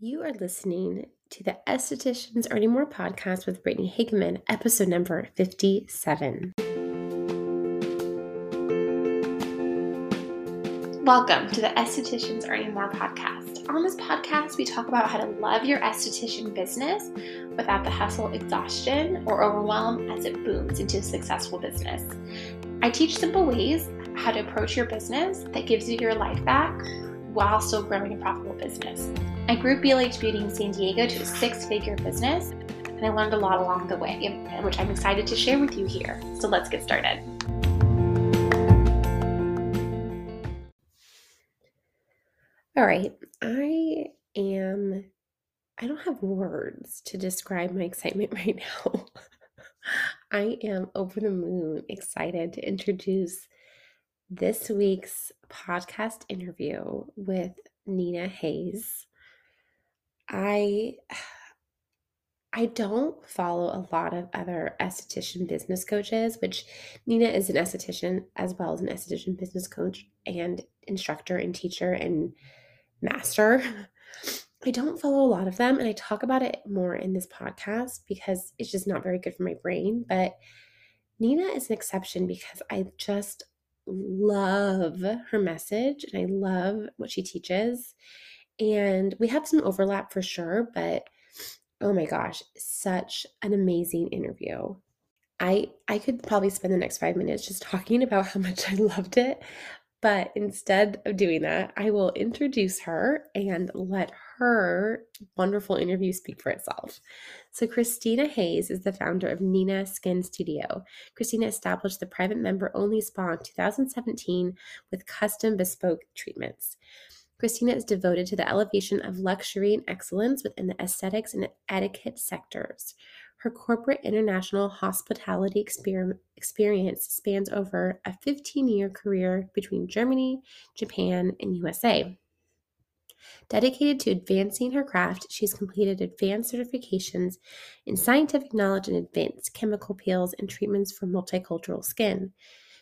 You are listening to the Estheticians Earning More podcast with Brittany Hagemann, episode number 57. Welcome to the Estheticians Earning More podcast. On this podcast, we talk about how to love your esthetician business without the hustle, exhaustion, or overwhelm as it booms into a successful business. I teach simple ways how to approach your business that gives you your life back while still growing a profitable business. I grew BLH Beauty in San Diego to a six figure business, and I learned a lot along the way, which I'm excited to share with you here. So let's get started. All right, I am, I don't have words to describe my excitement right now. I am over the moon excited to introduce this week's podcast interview with Nina Hayes. I I don't follow a lot of other esthetician business coaches, which Nina is an esthetician as well as an esthetician business coach and instructor and teacher and master. I don't follow a lot of them and I talk about it more in this podcast because it's just not very good for my brain, but Nina is an exception because I just love her message and I love what she teaches. And we have some overlap for sure, but oh my gosh, such an amazing interview. I I could probably spend the next 5 minutes just talking about how much I loved it, but instead of doing that, I will introduce her and let her wonderful interview speak for itself. So, Christina Hayes is the founder of Nina Skin Studio. Christina established the private member only spa in 2017 with custom bespoke treatments. Christina is devoted to the elevation of luxury and excellence within the aesthetics and etiquette sectors. Her corporate international hospitality exper- experience spans over a 15 year career between Germany, Japan, and USA. Dedicated to advancing her craft, she's completed advanced certifications in scientific knowledge and advanced chemical peels and treatments for multicultural skin.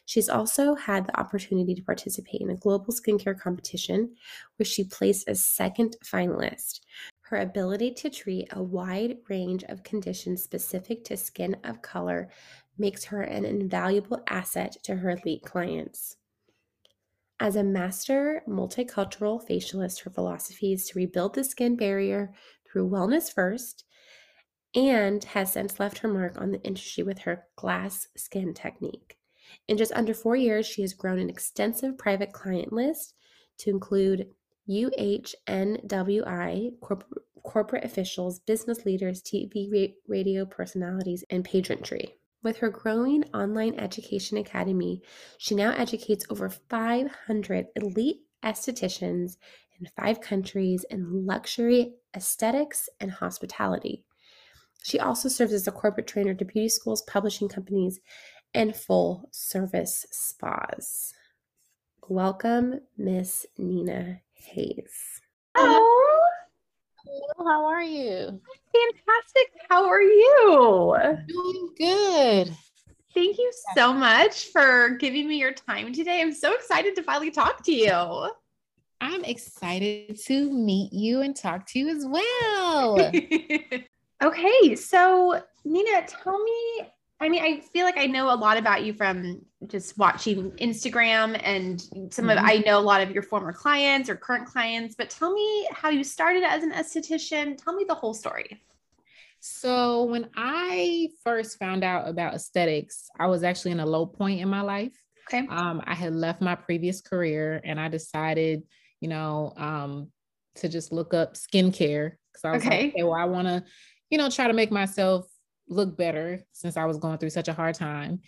She's also had the opportunity to participate in a global skincare competition where she placed as second finalist. Her ability to treat a wide range of conditions specific to skin of color makes her an invaluable asset to her elite clients. As a master multicultural facialist, her philosophy is to rebuild the skin barrier through wellness first and has since left her mark on the industry with her glass skin technique. In just under four years, she has grown an extensive private client list to include UHNWI, corporate, corporate officials, business leaders, TV, radio personalities, and pageantry. With her growing online education academy, she now educates over 500 elite estheticians in five countries in luxury, aesthetics, and hospitality. She also serves as a corporate trainer to beauty schools, publishing companies, and full service spas. Welcome, Miss Nina Hayes. Hello. How are you? Fantastic. How are you? Doing good. Thank you so much for giving me your time today. I'm so excited to finally talk to you. I'm excited to meet you and talk to you as well. okay, so Nina, tell me I mean, I feel like I know a lot about you from just watching Instagram and some mm-hmm. of I know a lot of your former clients or current clients, but tell me how you started as an esthetician. Tell me the whole story. So, when I first found out about aesthetics, I was actually in a low point in my life. Okay. Um, I had left my previous career and I decided, you know, um, to just look up skincare because I was okay. like, okay, well, I want to, you know, try to make myself look better since I was going through such a hard time.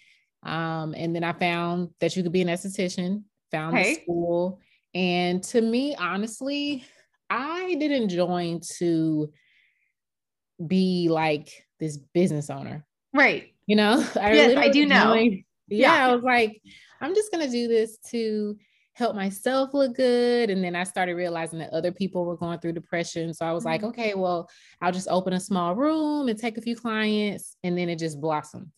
Um, and then I found that you could be an esthetician, found hey. the school. And to me, honestly, I didn't join to be like this business owner. Right. You know, I yes, I do know. yeah, yeah, I was like, I'm just gonna do this to help myself look good. And then I started realizing that other people were going through depression. So I was mm-hmm. like, okay, well, I'll just open a small room and take a few clients. And then it just blossomed.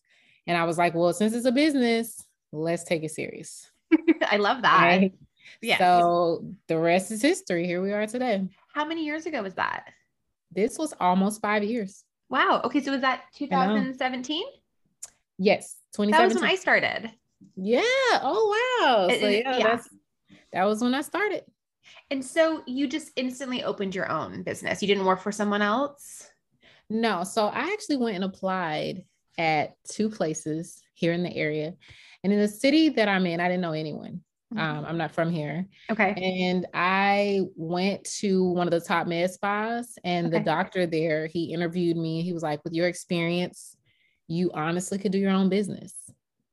And I was like, well, since it's a business, let's take it serious. I love that. Right? Yeah. So the rest is history. Here we are today. How many years ago was that? This was almost five years. Wow. Okay. So was that 2017? Yes. 2017. That was when I started. Yeah. Oh wow. So yeah, yeah. That's, that was when I started. And so you just instantly opened your own business. You didn't work for someone else? No. So I actually went and applied at two places here in the area. And in the city that I'm in, I didn't know anyone. Mm-hmm. Um, I'm not from here. Okay. And I went to one of the top med spas, and okay. the doctor there, he interviewed me. He was like, with your experience, you honestly could do your own business.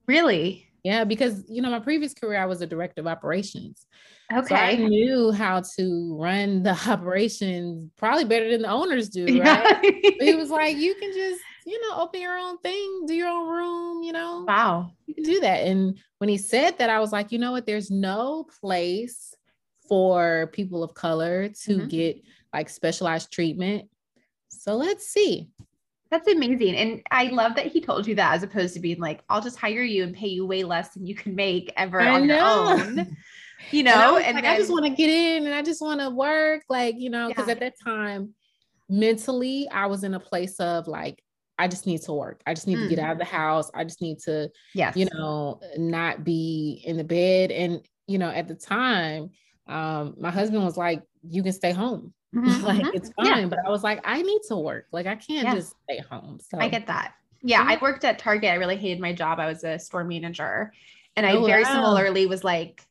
Really? Yeah, because you know, my previous career, I was a director of operations. Okay. So I knew how to run the operations probably better than the owners do, right? he was like, you can just, you know, open your own thing, do your own room, you know. Wow. You can do that. And when he said that, I was like, you know what? There's no place for people of color to mm-hmm. get like specialized treatment. So let's see. That's amazing. And I love that he told you that as opposed to being like, I'll just hire you and pay you way less than you can make ever I on know. your own. You know, and, I, and like, then, I just want to get in and I just want to work. Like, you know, because yeah. at that time, mentally, I was in a place of like, I just need to work. I just need mm. to get mm. out of the house. I just need to, yes. you know, not be in the bed. And, you know, at the time, um, my husband was like, you can stay home. Mm-hmm, like mm-hmm. it's fine. Yeah. But I was like, I need to work. Like I can't yeah. just stay home. So I get that. Yeah, I worked at Target. I really hated my job. I was a store manager. And I oh, very wow. similarly was like,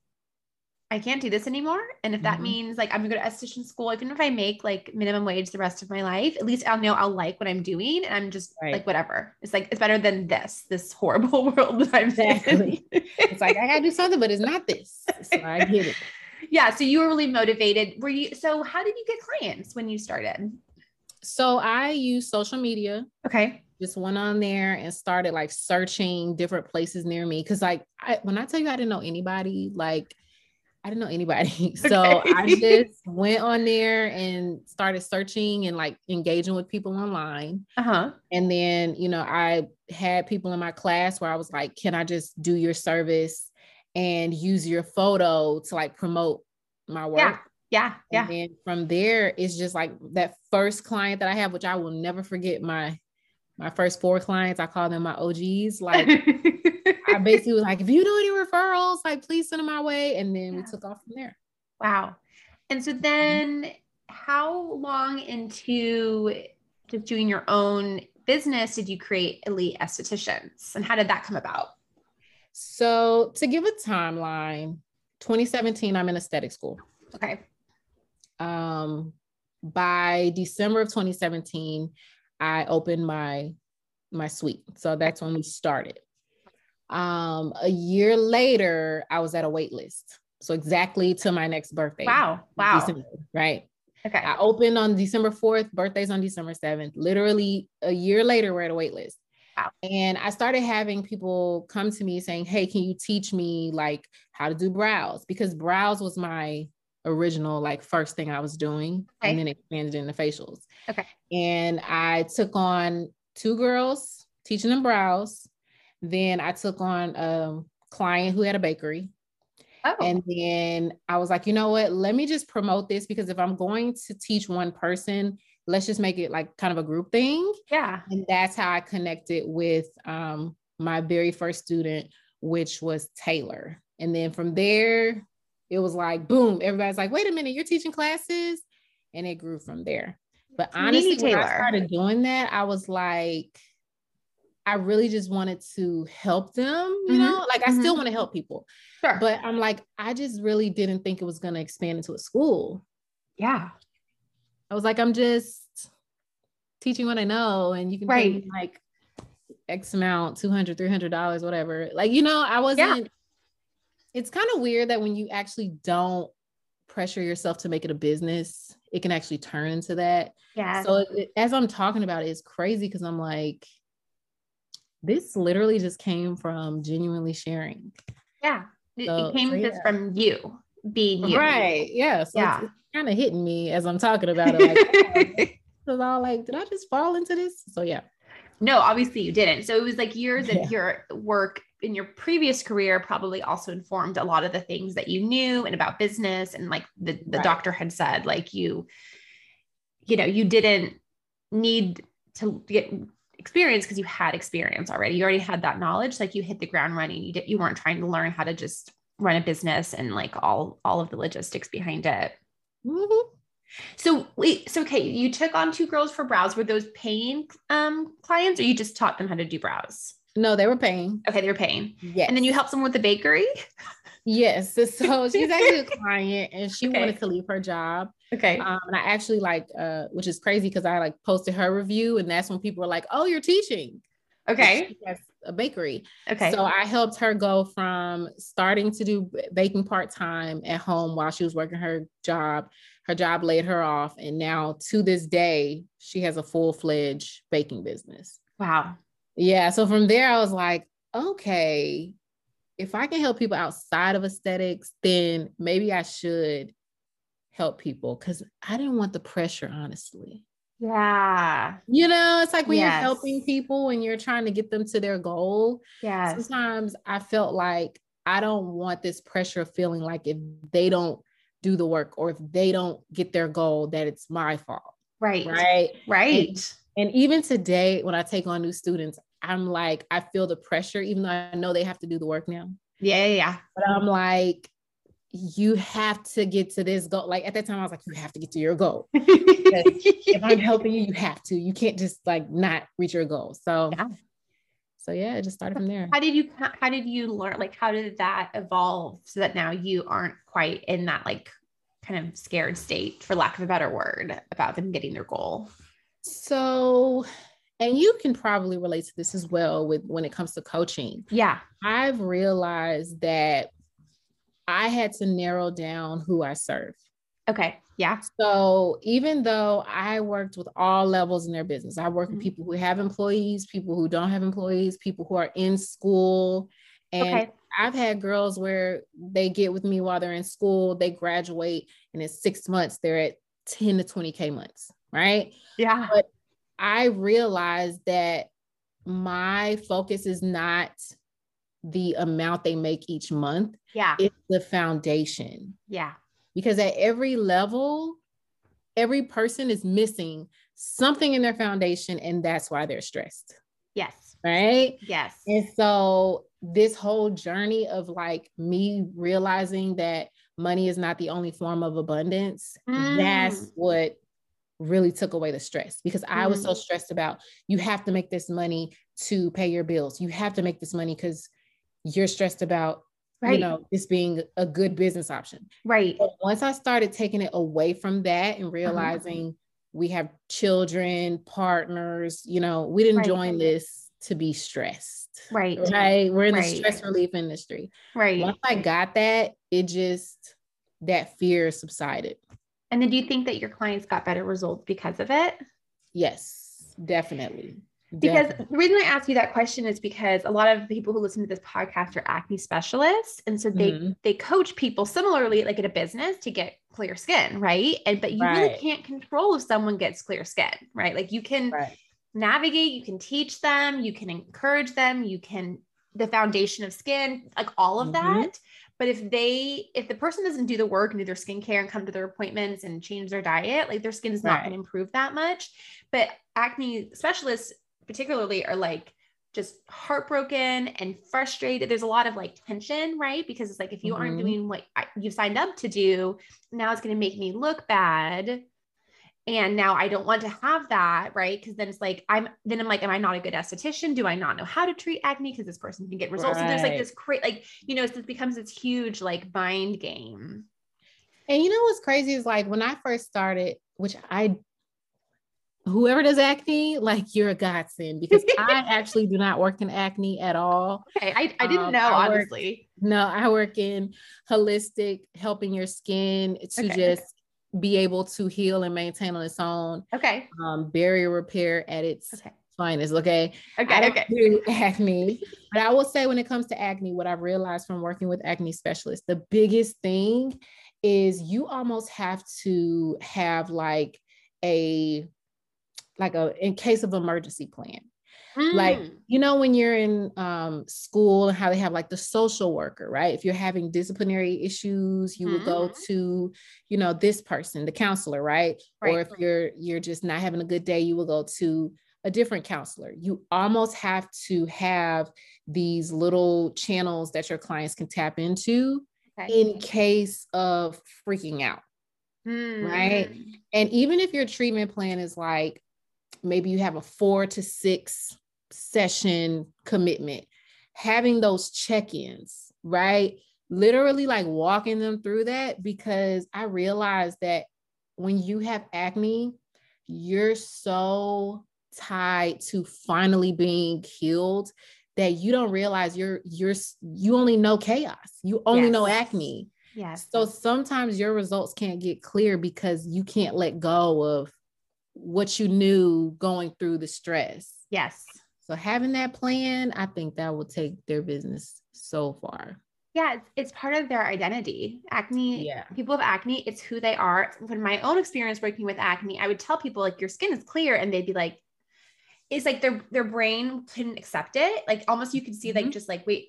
I can't do this anymore. And if that mm-hmm. means like I'm gonna go to esthetician school, even if I make like minimum wage the rest of my life, at least I'll know I'll like what I'm doing. And I'm just right. like, whatever. It's like, it's better than this, this horrible world that I'm exactly. in. it's like, I gotta do something, but it's not this. So I get it yeah. So you were really motivated. Were you, so how did you get clients when you started? So I use social media. Okay. Just went on there and started like searching different places near me. Cause like I, when I tell you I didn't know anybody, like I didn't know anybody. So okay. I just went on there and started searching and like engaging with people online. Uh-huh. And then, you know, I had people in my class where I was like, can I just do your service? And use your photo to like promote my work. Yeah. Yeah. Yeah. And then from there, it's just like that first client that I have, which I will never forget my my first four clients. I call them my OGs. Like I basically was like, if you know any referrals, like please send them my way. And then yeah. we took off from there. Wow. And so mm-hmm. then how long into just doing your own business did you create Elite Estheticians? And how did that come about? So to give a timeline, 2017, I'm in aesthetic school. Okay. Um, by December of 2017, I opened my my suite. So that's when we started. Um, a year later, I was at a wait list. So exactly to my next birthday. Wow. Wow. December, right. Okay. I opened on December 4th, birthday's on December 7th. Literally a year later, we're at a wait list. Wow. And I started having people come to me saying, Hey, can you teach me like how to do brows? Because brows was my original, like first thing I was doing, okay. and then expanded into facials. Okay. And I took on two girls teaching them brows. Then I took on a client who had a bakery. Oh. And then I was like, you know what? Let me just promote this because if I'm going to teach one person, let's just make it like kind of a group thing. Yeah. And that's how I connected with um, my very first student, which was Taylor. And then from there, it was like, boom, everybody's like, wait a minute, you're teaching classes. And it grew from there. But honestly, when I started doing that, I was like, I really just wanted to help them, you mm-hmm. know, like I mm-hmm. still want to help people. Sure. But I'm like, I just really didn't think it was going to expand into a school. Yeah. I was like, I'm just teaching what I know, and you can right. pay like X amount, 200 $300, whatever. Like, you know, I wasn't, yeah. it's kind of weird that when you actually don't pressure yourself to make it a business, it can actually turn into that. Yeah. So it, as I'm talking about it, it's crazy because I'm like, this literally just came from genuinely sharing. Yeah. So, it came so, yeah. just from you being you. Right. Yeah. So yeah. It's, kind of hitting me as I'm talking about it. Like, oh, all like, did I just fall into this? So yeah. No, obviously you didn't. So it was like years of your work in your previous career probably also informed a lot of the things that you knew and about business and like the, the right. doctor had said, like you you know, you didn't need to get experience because you had experience already. You already had that knowledge. Like you hit the ground running. You did, you weren't trying to learn how to just run a business and like all all of the logistics behind it. Mm-hmm. So wait, so okay, you took on two girls for brows. Were those paying um clients or you just taught them how to do brows? No, they were paying. Okay, they were paying. Yeah. And then you helped them with the bakery? Yes. So she's actually a client and she okay. wanted to leave her job. Okay. Um, and I actually like, uh, which is crazy because I like posted her review and that's when people were like, oh, you're teaching. Okay. A bakery. Okay. So I helped her go from starting to do baking part time at home while she was working her job. Her job laid her off. And now to this day, she has a full fledged baking business. Wow. Yeah. So from there, I was like, okay, if I can help people outside of aesthetics, then maybe I should help people because I didn't want the pressure, honestly. Yeah. You know, it's like when yes. you're helping people and you're trying to get them to their goal. Yeah. Sometimes I felt like I don't want this pressure of feeling like if they don't do the work or if they don't get their goal, that it's my fault. Right. Right. Right. And, and even today, when I take on new students, I'm like, I feel the pressure, even though I know they have to do the work now. Yeah, yeah, yeah. But I'm like, you have to get to this goal. Like at that time, I was like, you have to get to your goal. if I'm helping you, you have to. You can't just like not reach your goal. So yeah. So yeah, it just started from there. How did you how did you learn like how did that evolve so that now you aren't quite in that like kind of scared state for lack of a better word about them getting their goal? So and you can probably relate to this as well with when it comes to coaching. Yeah. I've realized that I had to narrow down who I serve. Okay. Yeah. So even though I worked with all levels in their business, I work mm-hmm. with people who have employees, people who don't have employees, people who are in school. And okay. I've had girls where they get with me while they're in school, they graduate, and in six months, they're at 10 to 20K months, right? Yeah. But I realized that my focus is not the amount they make each month. Yeah. It's the foundation. Yeah. Because at every level, every person is missing something in their foundation, and that's why they're stressed. Yes. Right? Yes. And so, this whole journey of like me realizing that money is not the only form of abundance, mm. that's what really took away the stress because I was so mm. stressed about you have to make this money to pay your bills. You have to make this money because you're stressed about right. you know this being a good business option. Right. But once I started taking it away from that and uh-huh. realizing uh-huh. we have children, partners, you know, we didn't right. join this to be stressed. Right. Right. We're in right. the stress relief industry. Right. Once I got that, it just that fear subsided. And then do you think that your clients got better results because of it? Yes, definitely. Because the reason I ask you that question is because a lot of the people who listen to this podcast are acne specialists. And so they mm-hmm. they coach people similarly like in a business to get clear skin, right? And but you right. really can't control if someone gets clear skin, right? Like you can right. navigate, you can teach them, you can encourage them, you can the foundation of skin, like all of mm-hmm. that. But if they, if the person doesn't do the work and do their skincare and come to their appointments and change their diet, like their skin is not right. going to improve that much. But acne specialists, particularly, are like just heartbroken and frustrated. There's a lot of like tension, right? Because it's like if you mm-hmm. aren't doing what I, you signed up to do, now it's going to make me look bad and now I don't want to have that, right? Because then it's like I'm then I'm like, am I not a good esthetician? Do I not know how to treat acne? Because this person can get results. Right. So there's like this great, like you know, it becomes this huge like mind game. And you know what's crazy is like when I first started, which I whoever does acne, like you're a godsend because I actually do not work in acne at all. Okay, I, I didn't um, know I honestly. No, I work in holistic, helping your skin to okay. just be able to heal and maintain on its own. Okay. Um, barrier repair at its okay. finest. Okay. Okay. Okay. Do acne, but I will say when it comes to acne, what I've realized from working with acne specialists, the biggest thing is you almost have to have like a like a in case of emergency plan. Mm. Like, you know, when you're in um, school and how they have like the social worker, right? If you're having disciplinary issues, you mm. would go mm-hmm. to, you know, this person, the counselor, right? right? Or if you're you're just not having a good day, you will go to a different counselor. You almost have to have these little channels that your clients can tap into okay. in case of freaking out. Mm. Right. And even if your treatment plan is like, maybe you have a four to six session commitment, having those check ins, right? Literally like walking them through that because I realized that when you have acne, you're so tied to finally being healed that you don't realize you're you're you only know chaos. You only yes. know acne. Yes. So sometimes your results can't get clear because you can't let go of what you knew going through the stress. Yes. So having that plan, I think that will take their business so far. Yeah, it's, it's part of their identity. Acne, yeah. people with acne, it's who they are. From my own experience working with acne, I would tell people like your skin is clear and they'd be like, it's like their their brain couldn't accept it. Like almost you could see like mm-hmm. just like, wait,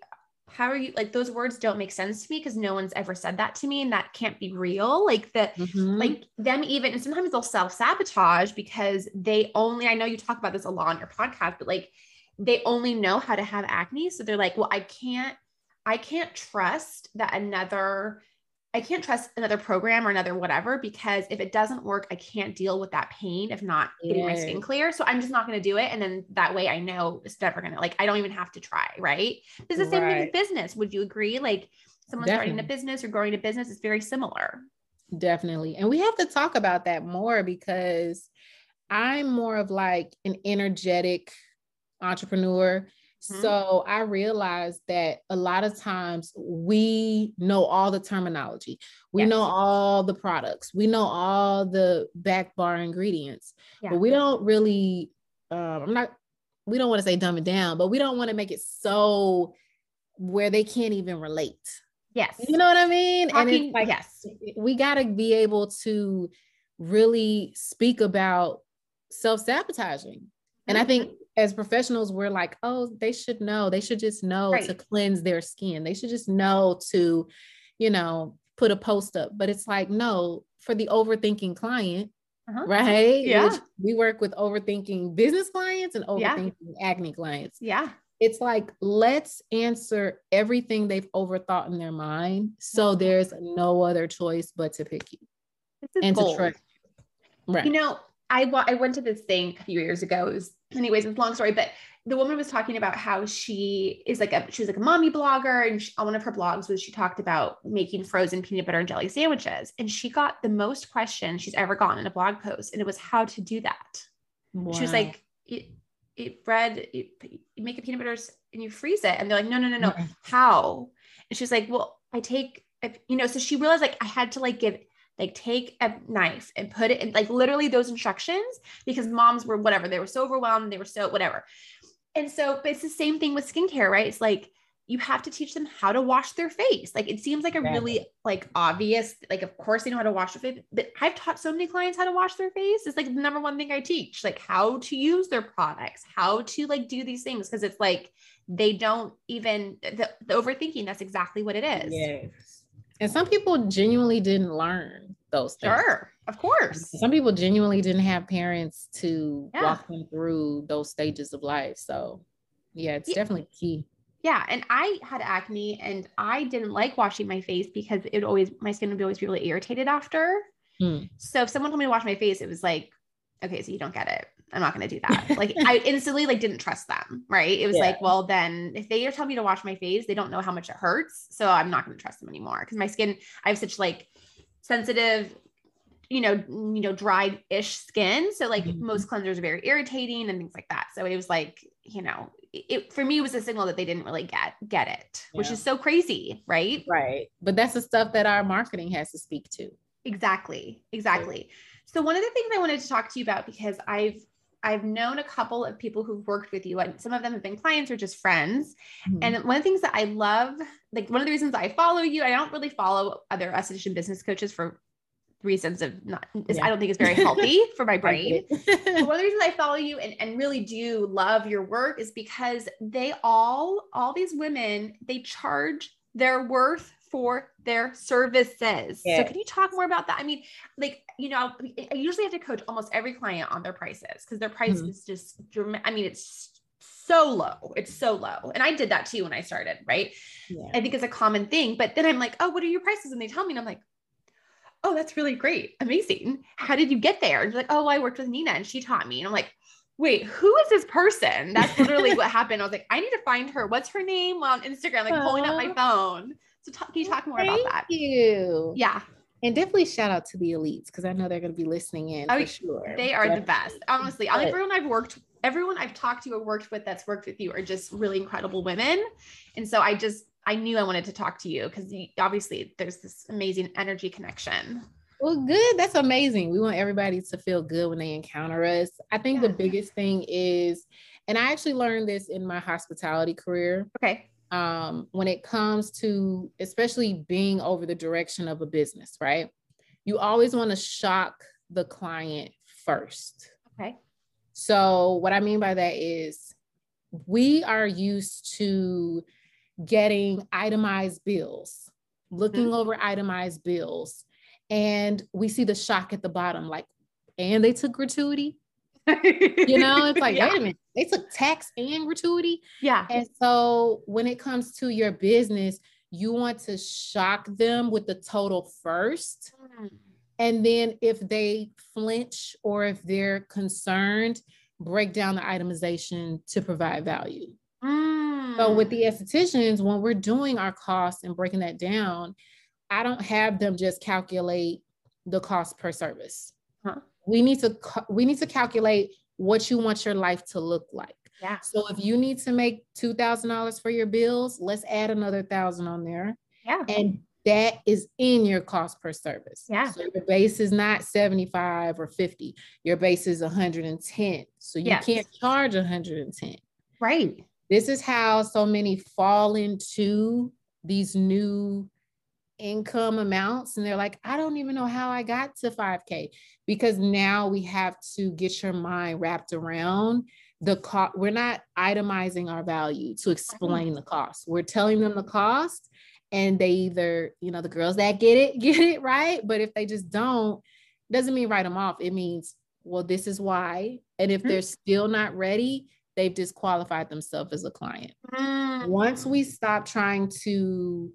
how are you like those words don't make sense to me because no one's ever said that to me and that can't be real like that mm-hmm. like them even and sometimes they'll self-sabotage because they only i know you talk about this a lot on your podcast but like they only know how to have acne so they're like well i can't i can't trust that another I can't trust another program or another whatever because if it doesn't work, I can't deal with that pain if not getting my skin clear. So I'm just not going to do it. And then that way I know it's never going to, like, I don't even have to try. Right. It's the same right. thing with business. Would you agree? Like, someone Definitely. starting a business or growing a business is very similar. Definitely. And we have to talk about that more because I'm more of like an energetic entrepreneur Mm-hmm. So I realized that a lot of times we know all the terminology, we yes. know all the products, we know all the back bar ingredients, yeah. but we don't really, um, I'm not, we don't want to say dumb it down, but we don't want to make it so where they can't even relate. Yes. You know what I mean? Talking, and it's like, yes, we got to be able to really speak about self sabotaging. And I mm-hmm. think as professionals, we're like, oh, they should know. They should just know right. to cleanse their skin. They should just know to, you know, put a post up. But it's like, no, for the overthinking client, uh-huh. right? Yeah. Which we work with overthinking business clients and overthinking yeah. acne clients. Yeah. It's like, let's answer everything they've overthought in their mind. So mm-hmm. there's no other choice but to pick you and gold. to trust. you. Right. You know, I, I went to this thing a few years ago. It was, anyways, it's a long story, but the woman was talking about how she is like a, she was like a mommy blogger. And she, on one of her blogs was she talked about making frozen peanut butter and jelly sandwiches. And she got the most questions she's ever gotten in a blog post. And it was how to do that. Wow. She was like, "It bread, you, you make a peanut butter and you freeze it. And they're like, no, no, no, no. Mm-hmm. How? And she's like, well, I take, you know, so she realized like I had to like give like take a knife and put it in like literally those instructions because moms were whatever they were so overwhelmed they were so whatever. And so but it's the same thing with skincare right? It's like you have to teach them how to wash their face. Like it seems like a really like obvious like of course they know how to wash their face but i've taught so many clients how to wash their face. It's like the number one thing i teach like how to use their products how to like do these things because it's like they don't even the, the overthinking that's exactly what it is. Yes and some people genuinely didn't learn those things. Sure, of course. Some people genuinely didn't have parents to yeah. walk them through those stages of life. So, yeah, it's yeah. definitely key. Yeah, and I had acne, and I didn't like washing my face because it always my skin would always be really irritated after. Hmm. So if someone told me to wash my face, it was like, okay, so you don't get it. I'm not going to do that. like I instantly like didn't trust them. Right. It was yeah. like, well, then if they are telling me to wash my face, they don't know how much it hurts. So I'm not going to trust them anymore. Cause my skin, I have such like sensitive, you know, you know, dry ish skin. So like mm-hmm. most cleansers are very irritating and things like that. So it was like, you know, it for me was a signal that they didn't really get get it, yeah. which is so crazy, right? Right. But that's the stuff that our marketing has to speak to. Exactly. Exactly. Right. So one of the things I wanted to talk to you about because I've I've known a couple of people who've worked with you, and some of them have been clients or just friends. Mm-hmm. And one of the things that I love, like one of the reasons I follow you, I don't really follow other esthetician business coaches for reasons of not yeah. I don't think it's very healthy for my brain. one of the reasons I follow you and, and really do love your work is because they all, all these women, they charge their worth for their services. So can you talk more about that? I mean, like, you know, I usually have to coach almost every client on their prices because their price mm-hmm. is just I mean, it's so low. It's so low. And I did that too when I started, right? Yeah. I think it's a common thing. But then I'm like, oh, what are your prices? And they tell me, and I'm like, oh, that's really great. Amazing. How did you get there? And like, oh, I worked with Nina and she taught me. And I'm like, wait, who is this person? That's literally what happened. I was like, I need to find her. What's her name? Well, on Instagram, like pulling up my phone. So talk, can you talk more Thank about that? Thank you. Yeah. And definitely shout out to the elites because I know they're going to be listening in oh, for sure. They are definitely. the best. Honestly, but, everyone I've worked, everyone I've talked to or worked with that's worked with you are just really incredible women. And so I just, I knew I wanted to talk to you because obviously there's this amazing energy connection. Well, good. That's amazing. We want everybody to feel good when they encounter us. I think yeah. the biggest thing is, and I actually learned this in my hospitality career. Okay. Um, when it comes to especially being over the direction of a business, right? You always want to shock the client first. Okay. So, what I mean by that is we are used to getting itemized bills, looking mm-hmm. over itemized bills, and we see the shock at the bottom, like, and they took gratuity. you know, it's like, yeah. wait a minute, they took tax and gratuity. Yeah. And so when it comes to your business, you want to shock them with the total first. Mm. And then if they flinch or if they're concerned, break down the itemization to provide value. Mm. So with the estheticians, when we're doing our costs and breaking that down, I don't have them just calculate the cost per service. Huh. We need to we need to calculate what you want your life to look like. Yeah. So if you need to make two thousand dollars for your bills, let's add another thousand on there. Yeah. And that is in your cost per service. Yeah. So your base is not 75 or 50. Your base is 110. So you yes. can't charge 110. Right. This is how so many fall into these new income amounts and they're like i don't even know how i got to 5k because now we have to get your mind wrapped around the cost we're not itemizing our value to explain the cost. We're telling them the cost and they either you know the girls that get it get it right? But if they just don't doesn't mean write them off. It means well this is why and if mm-hmm. they're still not ready they've disqualified themselves as a client. Mm-hmm. once we stop trying to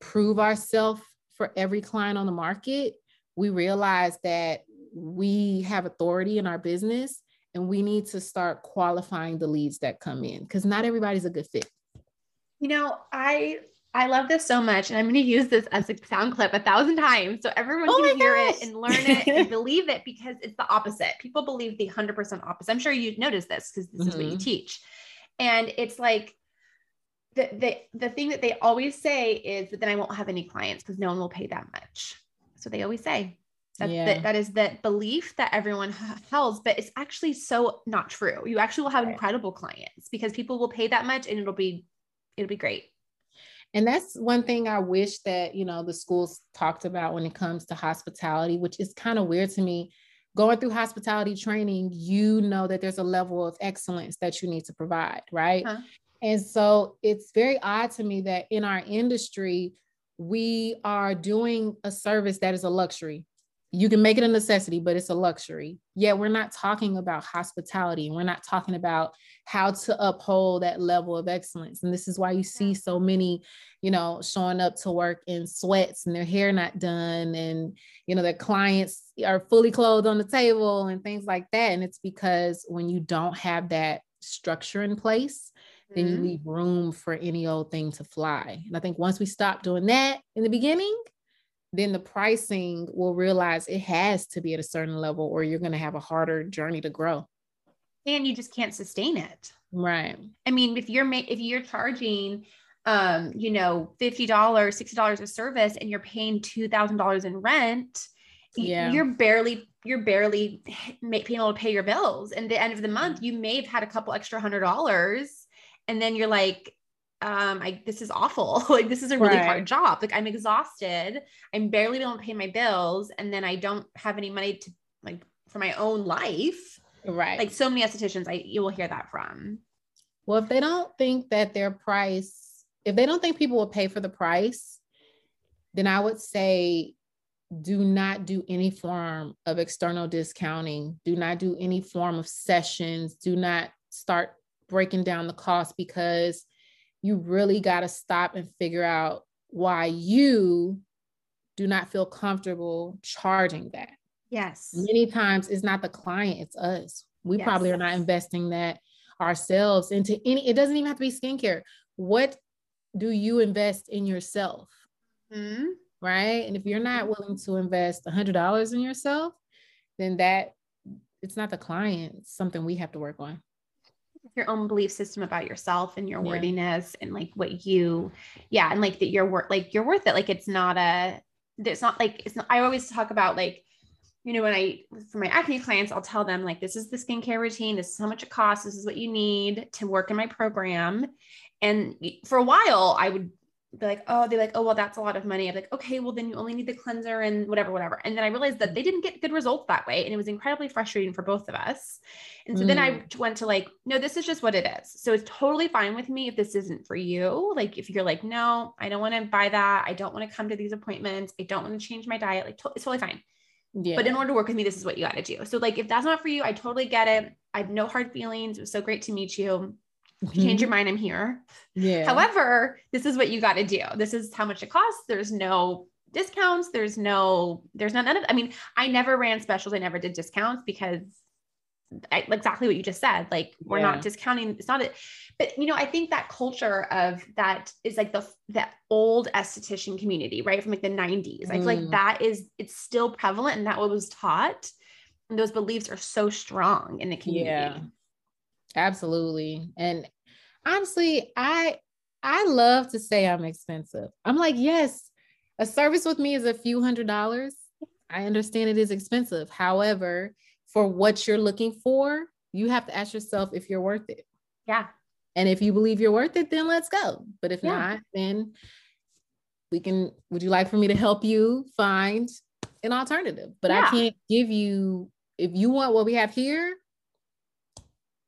prove ourselves for every client on the market, we realize that we have authority in our business and we need to start qualifying the leads that come in because not everybody's a good fit. You know, I I love this so much, and I'm going to use this as a sound clip a thousand times so everyone oh can hear gosh. it and learn it and believe it because it's the opposite. People believe the 100% opposite. I'm sure you noticed this because this mm-hmm. is what you mm-hmm. teach. And it's like the, the, the thing that they always say is that then I won't have any clients because no one will pay that much. So they always say. That, yeah. that, that is that belief that everyone holds, but it's actually so not true. You actually will have right. incredible clients because people will pay that much and it'll be it'll be great. And that's one thing I wish that, you know, the schools talked about when it comes to hospitality, which is kind of weird to me. Going through hospitality training, you know that there's a level of excellence that you need to provide, right? Huh. And so it's very odd to me that in our industry, we are doing a service that is a luxury. You can make it a necessity, but it's a luxury. Yet we're not talking about hospitality and we're not talking about how to uphold that level of excellence. And this is why you see so many, you know, showing up to work in sweats and their hair not done and, you know, their clients are fully clothed on the table and things like that. And it's because when you don't have that structure in place, then you mm-hmm. leave room for any old thing to fly. And I think once we stop doing that in the beginning, then the pricing will realize it has to be at a certain level or you're going to have a harder journey to grow. And you just can't sustain it. Right. I mean, if you're if you're charging um, you know, $50, $60 a service and you're paying $2,000 in rent, yeah. you're barely you're barely being able to pay your bills and the end of the month you may have had a couple extra hundred dollars and then you're like um, I this is awful. like this is a really right. hard job. Like I'm exhausted. I'm barely able to pay my bills, and then I don't have any money to like for my own life. Right. Like so many estheticians, I you will hear that from. Well, if they don't think that their price, if they don't think people will pay for the price, then I would say do not do any form of external discounting. Do not do any form of sessions. Do not start breaking down the cost because you really got to stop and figure out why you do not feel comfortable charging that. Yes. Many times it's not the client, it's us. We yes. probably are not investing that ourselves into any, it doesn't even have to be skincare. What do you invest in yourself? Mm-hmm. Right. And if you're not mm-hmm. willing to invest a hundred dollars in yourself, then that it's not the client, it's something we have to work on. Your own belief system about yourself and your yeah. worthiness and like what you, yeah, and like that you're worth like you're worth it. Like it's not a it's not like it's not I always talk about like you know, when I, for my acne clients, I'll tell them, like, this is the skincare routine. This is how much it costs. This is what you need to work in my program. And for a while, I would be like, oh, they're like, oh, well, that's a lot of money. I'm like, okay, well, then you only need the cleanser and whatever, whatever. And then I realized that they didn't get good results that way. And it was incredibly frustrating for both of us. And so mm. then I mm. went to like, no, this is just what it is. So it's totally fine with me if this isn't for you. Like, if you're like, no, I don't want to buy that. I don't want to come to these appointments. I don't want to change my diet. Like, to- it's totally fine. Yeah. But in order to work with me, this is what you got to do. So, like, if that's not for you, I totally get it. I have no hard feelings. It was so great to meet you. Mm-hmm. Change your mind, I'm here. Yeah. However, this is what you got to do. This is how much it costs. There's no discounts. There's no, there's not none of, I mean, I never ran specials. I never did discounts because I, exactly what you just said. Like we're yeah. not discounting. It's not it. But you know, I think that culture of that is like the the old esthetician community, right? From like the 90s. Mm. I feel like that is it's still prevalent and that what was taught. And those beliefs are so strong in the community. Yeah. Absolutely. And honestly, I I love to say I'm expensive. I'm like, yes, a service with me is a few hundred dollars. I understand it is expensive. However, for what you're looking for, you have to ask yourself if you're worth it. Yeah. And if you believe you're worth it, then let's go. But if yeah. not, then we can. Would you like for me to help you find an alternative? But yeah. I can't give you, if you want what we have here,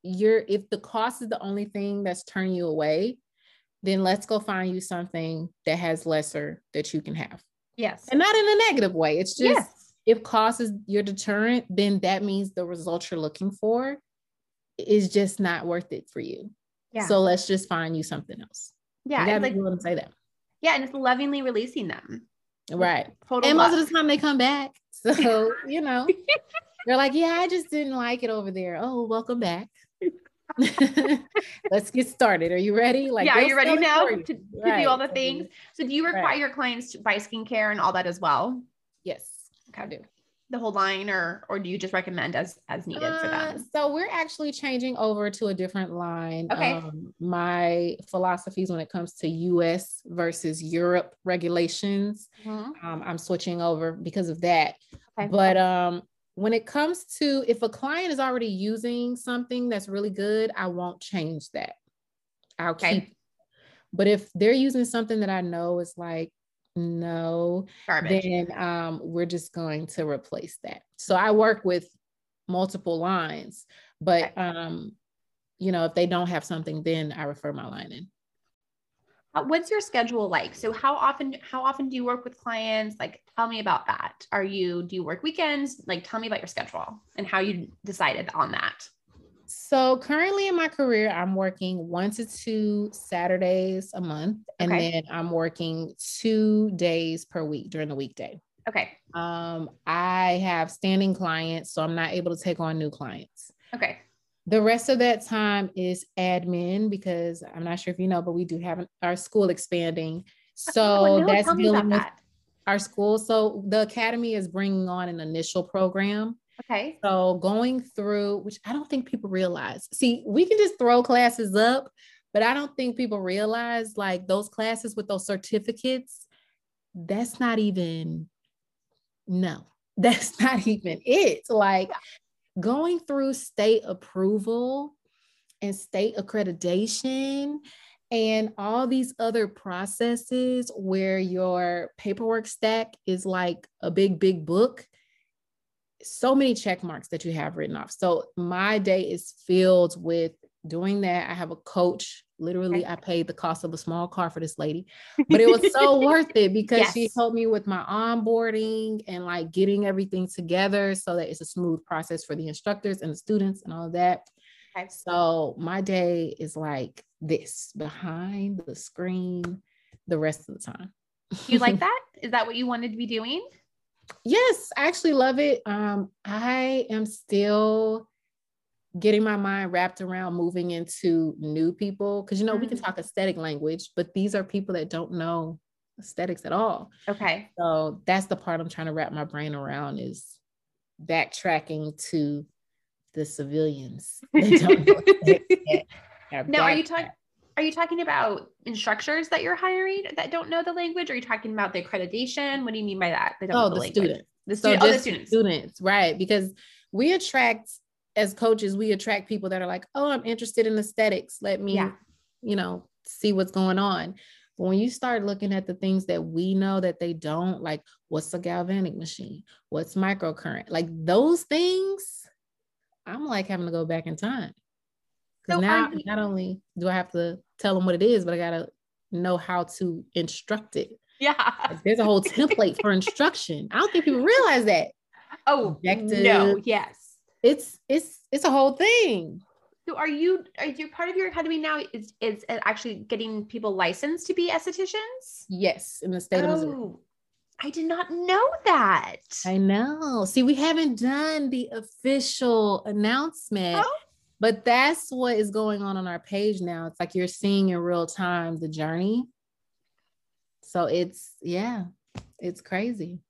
you're, if the cost is the only thing that's turning you away, then let's go find you something that has lesser that you can have. Yes. And not in a negative way. It's just, yes if cost is your deterrent, then that means the result you're looking for is just not worth it for you. Yeah. So let's just find you something else. Yeah. You like, to say that. Yeah. And it's lovingly releasing them. Right. Total and love. most of the time they come back. So, you know, they're like, yeah, I just didn't like it over there. Oh, welcome back. Let's get started. Are you ready? Like, yeah, are you ready now to, to right. do all the things? So, do you require right. your clients to buy skincare and all that as well? Yes. Okay. I do the whole line or or do you just recommend as as needed uh, for them so we're actually changing over to a different line okay um, my philosophies when it comes to us versus europe regulations mm-hmm. um, i'm switching over because of that okay. but um when it comes to if a client is already using something that's really good i won't change that i'll okay. keep but if they're using something that i know is like no, Garbage. then um, we're just going to replace that. So I work with multiple lines, but um, you know, if they don't have something, then I refer my line in. What's your schedule like? So how often how often do you work with clients? Like tell me about that. Are you do you work weekends? Like tell me about your schedule and how you decided on that. So currently in my career, I'm working one to two Saturdays a month, and okay. then I'm working two days per week during the weekday. Okay. Um, I have standing clients, so I'm not able to take on new clients. Okay. The rest of that time is admin because I'm not sure if you know, but we do have our school expanding. So oh, that's dealing with that. our school. So the academy is bringing on an initial program Okay. So going through, which I don't think people realize. See, we can just throw classes up, but I don't think people realize like those classes with those certificates, that's not even, no, that's not even it. Like going through state approval and state accreditation and all these other processes where your paperwork stack is like a big, big book. So many check marks that you have written off. So my day is filled with doing that. I have a coach. Literally, I paid the cost of a small car for this lady, but it was so worth it because yes. she helped me with my onboarding and like getting everything together so that it's a smooth process for the instructors and the students and all that. Okay. So my day is like this behind the screen the rest of the time. you like that? Is that what you wanted to be doing? Yes, I actually love it. Um, I am still getting my mind wrapped around moving into new people because you know mm. we can mm. talk aesthetic language, but these are people that don't know aesthetics at all. Okay. So that's the part I'm trying to wrap my brain around is backtracking to the civilians. now, are you talking? Are you talking about instructors that you're hiring that don't know the language? Or are you talking about the accreditation? What do you mean by that? oh, the, the students. The stu- so oh, the students. Students, right? Because we attract as coaches, we attract people that are like, "Oh, I'm interested in aesthetics. Let me, yeah. you know, see what's going on." But when you start looking at the things that we know that they don't, like what's a galvanic machine, what's microcurrent, like those things, I'm like having to go back in time. Because so now, you- not only do I have to tell them what it is, but I gotta know how to instruct it. Yeah, there's a whole template for instruction. I don't think people realize that. Oh, Objective. no, yes, it's it's it's a whole thing. So are you are you part of your academy now is is actually getting people licensed to be estheticians? Yes, in the state oh, of Missouri. Oh, I did not know that. I know. See, we haven't done the official announcement. Oh. But that's what is going on on our page now. It's like you're seeing in real time the journey. So it's yeah, it's crazy.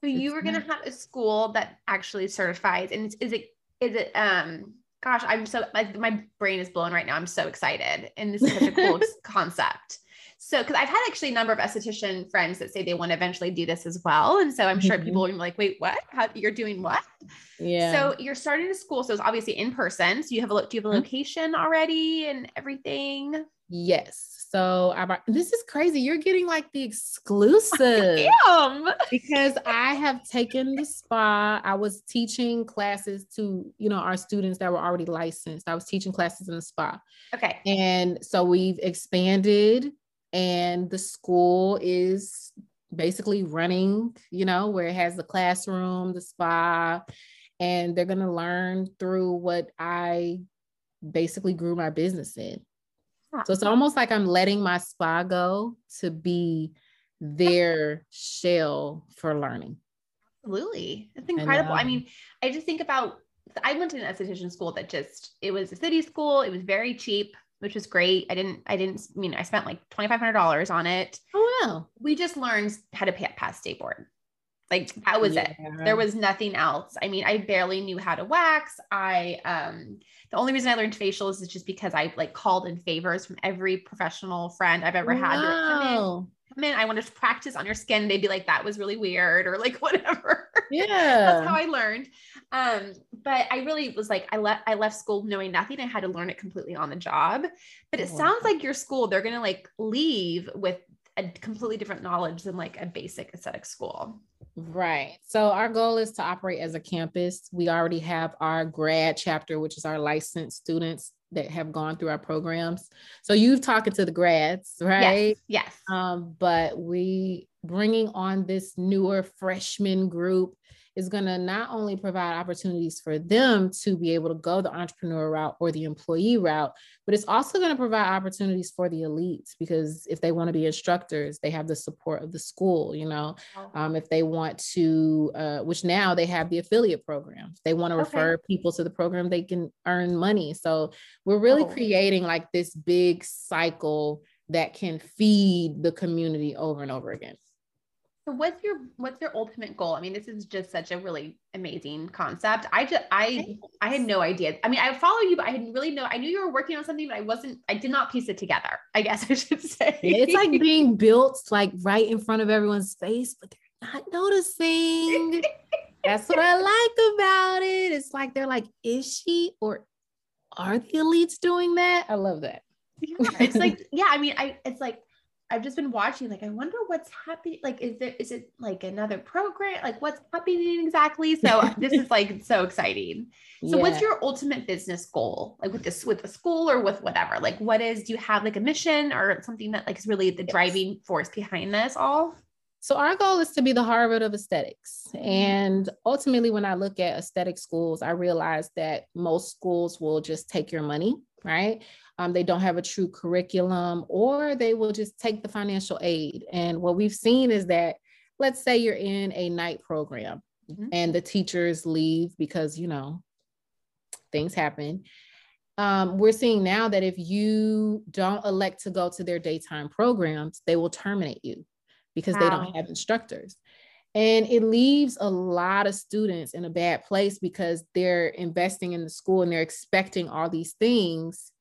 So you were gonna have a school that actually certifies, and is it is it um gosh, I'm so like my brain is blown right now. I'm so excited, and this is such a cool concept. So, because I've had actually a number of esthetician friends that say they want to eventually do this as well. And so I'm sure mm-hmm. people will be like, wait, what? How you're doing what? Yeah. So you're starting a school. So it's obviously in person. So you have a look. do you have a mm-hmm. location already and everything? Yes. So I, this is crazy. You're getting like the exclusive. because I have taken the spa. I was teaching classes to, you know, our students that were already licensed. I was teaching classes in the spa. Okay. And so we've expanded and the school is basically running, you know, where it has the classroom, the spa, and they're going to learn through what I basically grew my business in. Ah. So it's almost like I'm letting my spa go to be their shell for learning. Absolutely. It's incredible. I, I, mean, I just think about I went to an esthetician school that just it was a city school, it was very cheap which was great. I didn't, I didn't I mean I spent like $2,500 on it. Oh, wow. We just learned how to pass state board. Like that was yeah. it. There was nothing else. I mean, I barely knew how to wax. I, um, the only reason I learned facials is just because I like called in favors from every professional friend I've ever had. Wow. Come in, I want to practice on your skin. They'd be like, that was really weird, or like whatever. Yeah. That's how I learned. Um, but I really was like, I left I left school knowing nothing. I had to learn it completely on the job. But it oh, sounds like your school, they're gonna like leave with a completely different knowledge than like a basic aesthetic school. Right. So our goal is to operate as a campus. We already have our grad chapter, which is our licensed students that have gone through our programs. So you've talking to the grads, right? Yes. yes. Um, but we bringing on this newer freshman group is going to not only provide opportunities for them to be able to go the entrepreneur route or the employee route, but it's also going to provide opportunities for the elites because if they want to be instructors, they have the support of the school. You know, oh. um, if they want to, uh, which now they have the affiliate program, if they want to okay. refer people to the program, they can earn money. So we're really oh. creating like this big cycle that can feed the community over and over again. So what's your what's your ultimate goal? I mean, this is just such a really amazing concept. I just I I had no idea. I mean, I follow you, but I didn't really know. I knew you were working on something, but I wasn't. I did not piece it together. I guess I should say. It's like being built like right in front of everyone's face, but they're not noticing. That's what I like about it. It's like they're like, is she or are the elites doing that? I love that. Yeah, it's like, yeah, I mean, I it's like I've just been watching, like, I wonder what's happening. Like, is there is it like another program? Like, what's happening exactly? So this is like so exciting. So yeah. what's your ultimate business goal? Like with this with the school or with whatever? Like, what is do you have like a mission or something that like is really the yes. driving force behind this all? So our goal is to be the Harvard of aesthetics. Mm-hmm. And ultimately, when I look at aesthetic schools, I realize that most schools will just take your money, right? Um, they don't have a true curriculum, or they will just take the financial aid. And what we've seen is that, let's say you're in a night program mm-hmm. and the teachers leave because, you know, things happen. Um, we're seeing now that if you don't elect to go to their daytime programs, they will terminate you because wow. they don't have instructors. And it leaves a lot of students in a bad place because they're investing in the school and they're expecting all these things.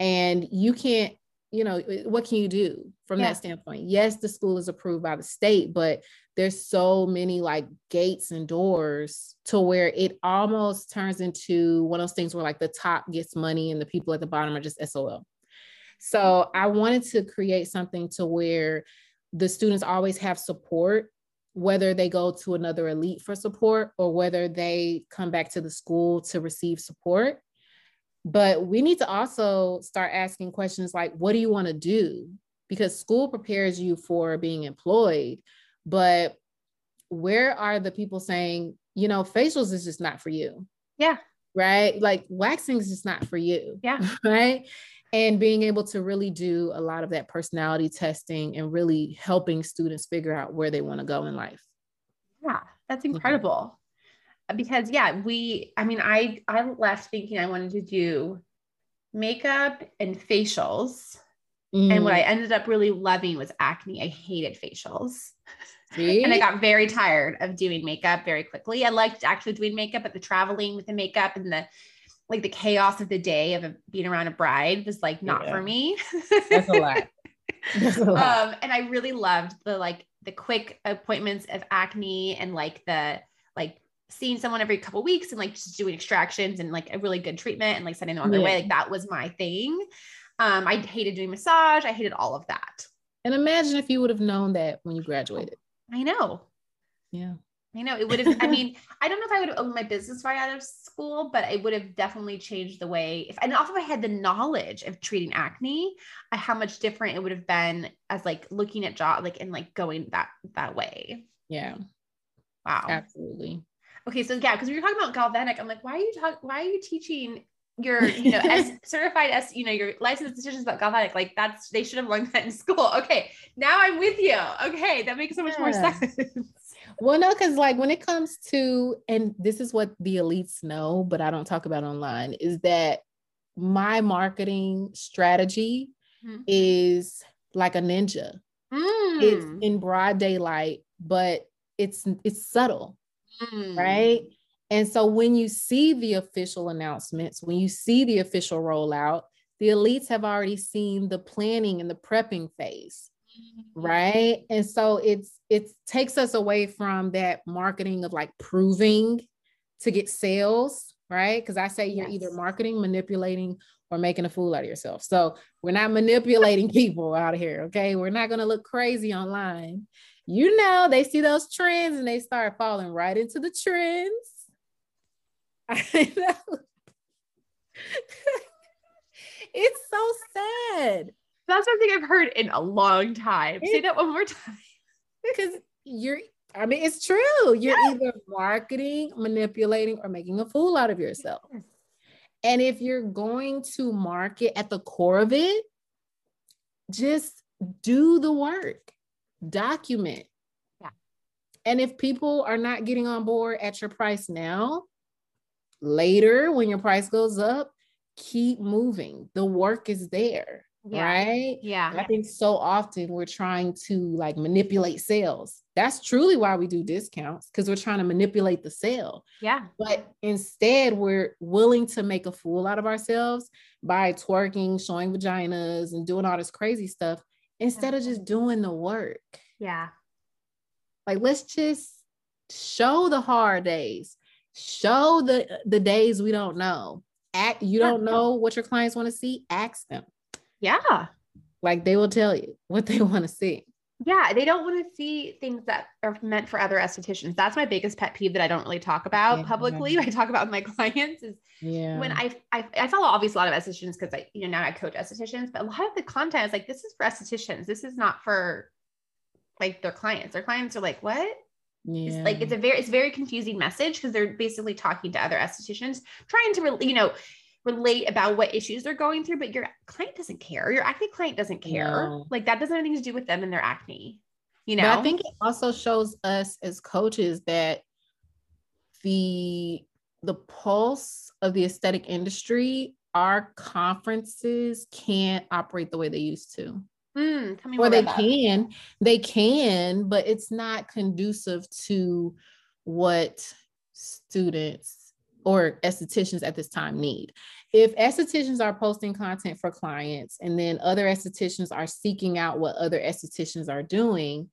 And you can't, you know, what can you do from yeah. that standpoint? Yes, the school is approved by the state, but there's so many like gates and doors to where it almost turns into one of those things where like the top gets money and the people at the bottom are just SOL. So I wanted to create something to where the students always have support whether they go to another elite for support or whether they come back to the school to receive support. But we need to also start asking questions like what do you want to do? Because school prepares you for being employed but where are the people saying you know facials is just not for you? Yeah. Right? Like waxing is just not for you. Yeah. Right and being able to really do a lot of that personality testing and really helping students figure out where they want to go in life. Yeah, that's mm-hmm. incredible. Mm-hmm. Because yeah, we I mean I I left thinking I wanted to do makeup and facials. Mm. And what I mm. ended up really loving was acne. I hated facials. and I got very tired of doing makeup very quickly. I liked actually doing makeup, but the traveling with the makeup and the like the chaos of the day of a, being around a bride was like not yeah. for me. That's a lot. That's a lot. Um, and I really loved the like the quick appointments of acne and like the like seeing someone every couple weeks and like just doing extractions and like a really good treatment and like sending them on their yeah. way. Like that was my thing. Um, I hated doing massage. I hated all of that. And imagine if you would have known that when you graduated. I know. Yeah. I know it would have. I mean, I don't know if I would have owned my business right out of school, but it would have definitely changed the way. If and also if I had the knowledge of treating acne, uh, how much different it would have been as like looking at job like and like going that that way. Yeah. Wow. Absolutely. Okay, so yeah, because we were talking about galvanic, I'm like, why are you talking? Why are you teaching your you know as certified as you know your licensed estheticians about galvanic like that's they should have learned that in school okay now i'm with you okay that makes so much yeah. more sense well, no, because like when it comes to, and this is what the elites know, but I don't talk about online, is that my marketing strategy mm-hmm. is like a ninja. Mm. It's in broad daylight, but it's it's subtle, mm. right? And so when you see the official announcements, when you see the official rollout, the elites have already seen the planning and the prepping phase. Right? And so it's it takes us away from that marketing of like proving to get sales right? Because i say you're yes. either marketing manipulating or making a fool out of yourself. So we're not manipulating people out of here okay? We're not going to look crazy online. You know they see those trends and they start falling right into the trends. I know. It's so sad that's something I've heard in a long time. Say that one more time. Because you're, I mean, it's true. You're yeah. either marketing, manipulating, or making a fool out of yourself. And if you're going to market at the core of it, just do the work, document. Yeah. And if people are not getting on board at your price now, later when your price goes up, keep moving. The work is there yeah. right? Yeah. I think so often we're trying to like manipulate sales. That's truly why we do discounts because we're trying to manipulate the sale. Yeah. But instead, we're willing to make a fool out of ourselves by twerking, showing vaginas, and doing all this crazy stuff instead of just doing the work. Yeah. Like, let's just show the hard days, show the the days we don't know. Act, you don't know what your clients want to see, ask them Yeah. Like they will tell you what they want to see. Yeah, they don't want to see things that are meant for other estheticians. That's my biggest pet peeve that I don't really talk about yeah. publicly. I talk about with my clients is yeah. when I, I I follow obviously a lot of estheticians because I you know now I coach estheticians, but a lot of the content is like this is for estheticians. This is not for like their clients. Their clients are like, what? Yeah. It's like it's a very it's a very confusing message because they're basically talking to other estheticians, trying to really, you know relate about what issues they're going through, but your client doesn't care. Your acne client doesn't care. No. Like that doesn't have anything to do with them and their acne. You know, but I think it also shows us as coaches that the the pulse of the aesthetic industry, our conferences can't operate the way they used to. Mm, or they can, they can, but it's not conducive to what students or estheticians at this time need. If estheticians are posting content for clients and then other estheticians are seeking out what other estheticians are doing,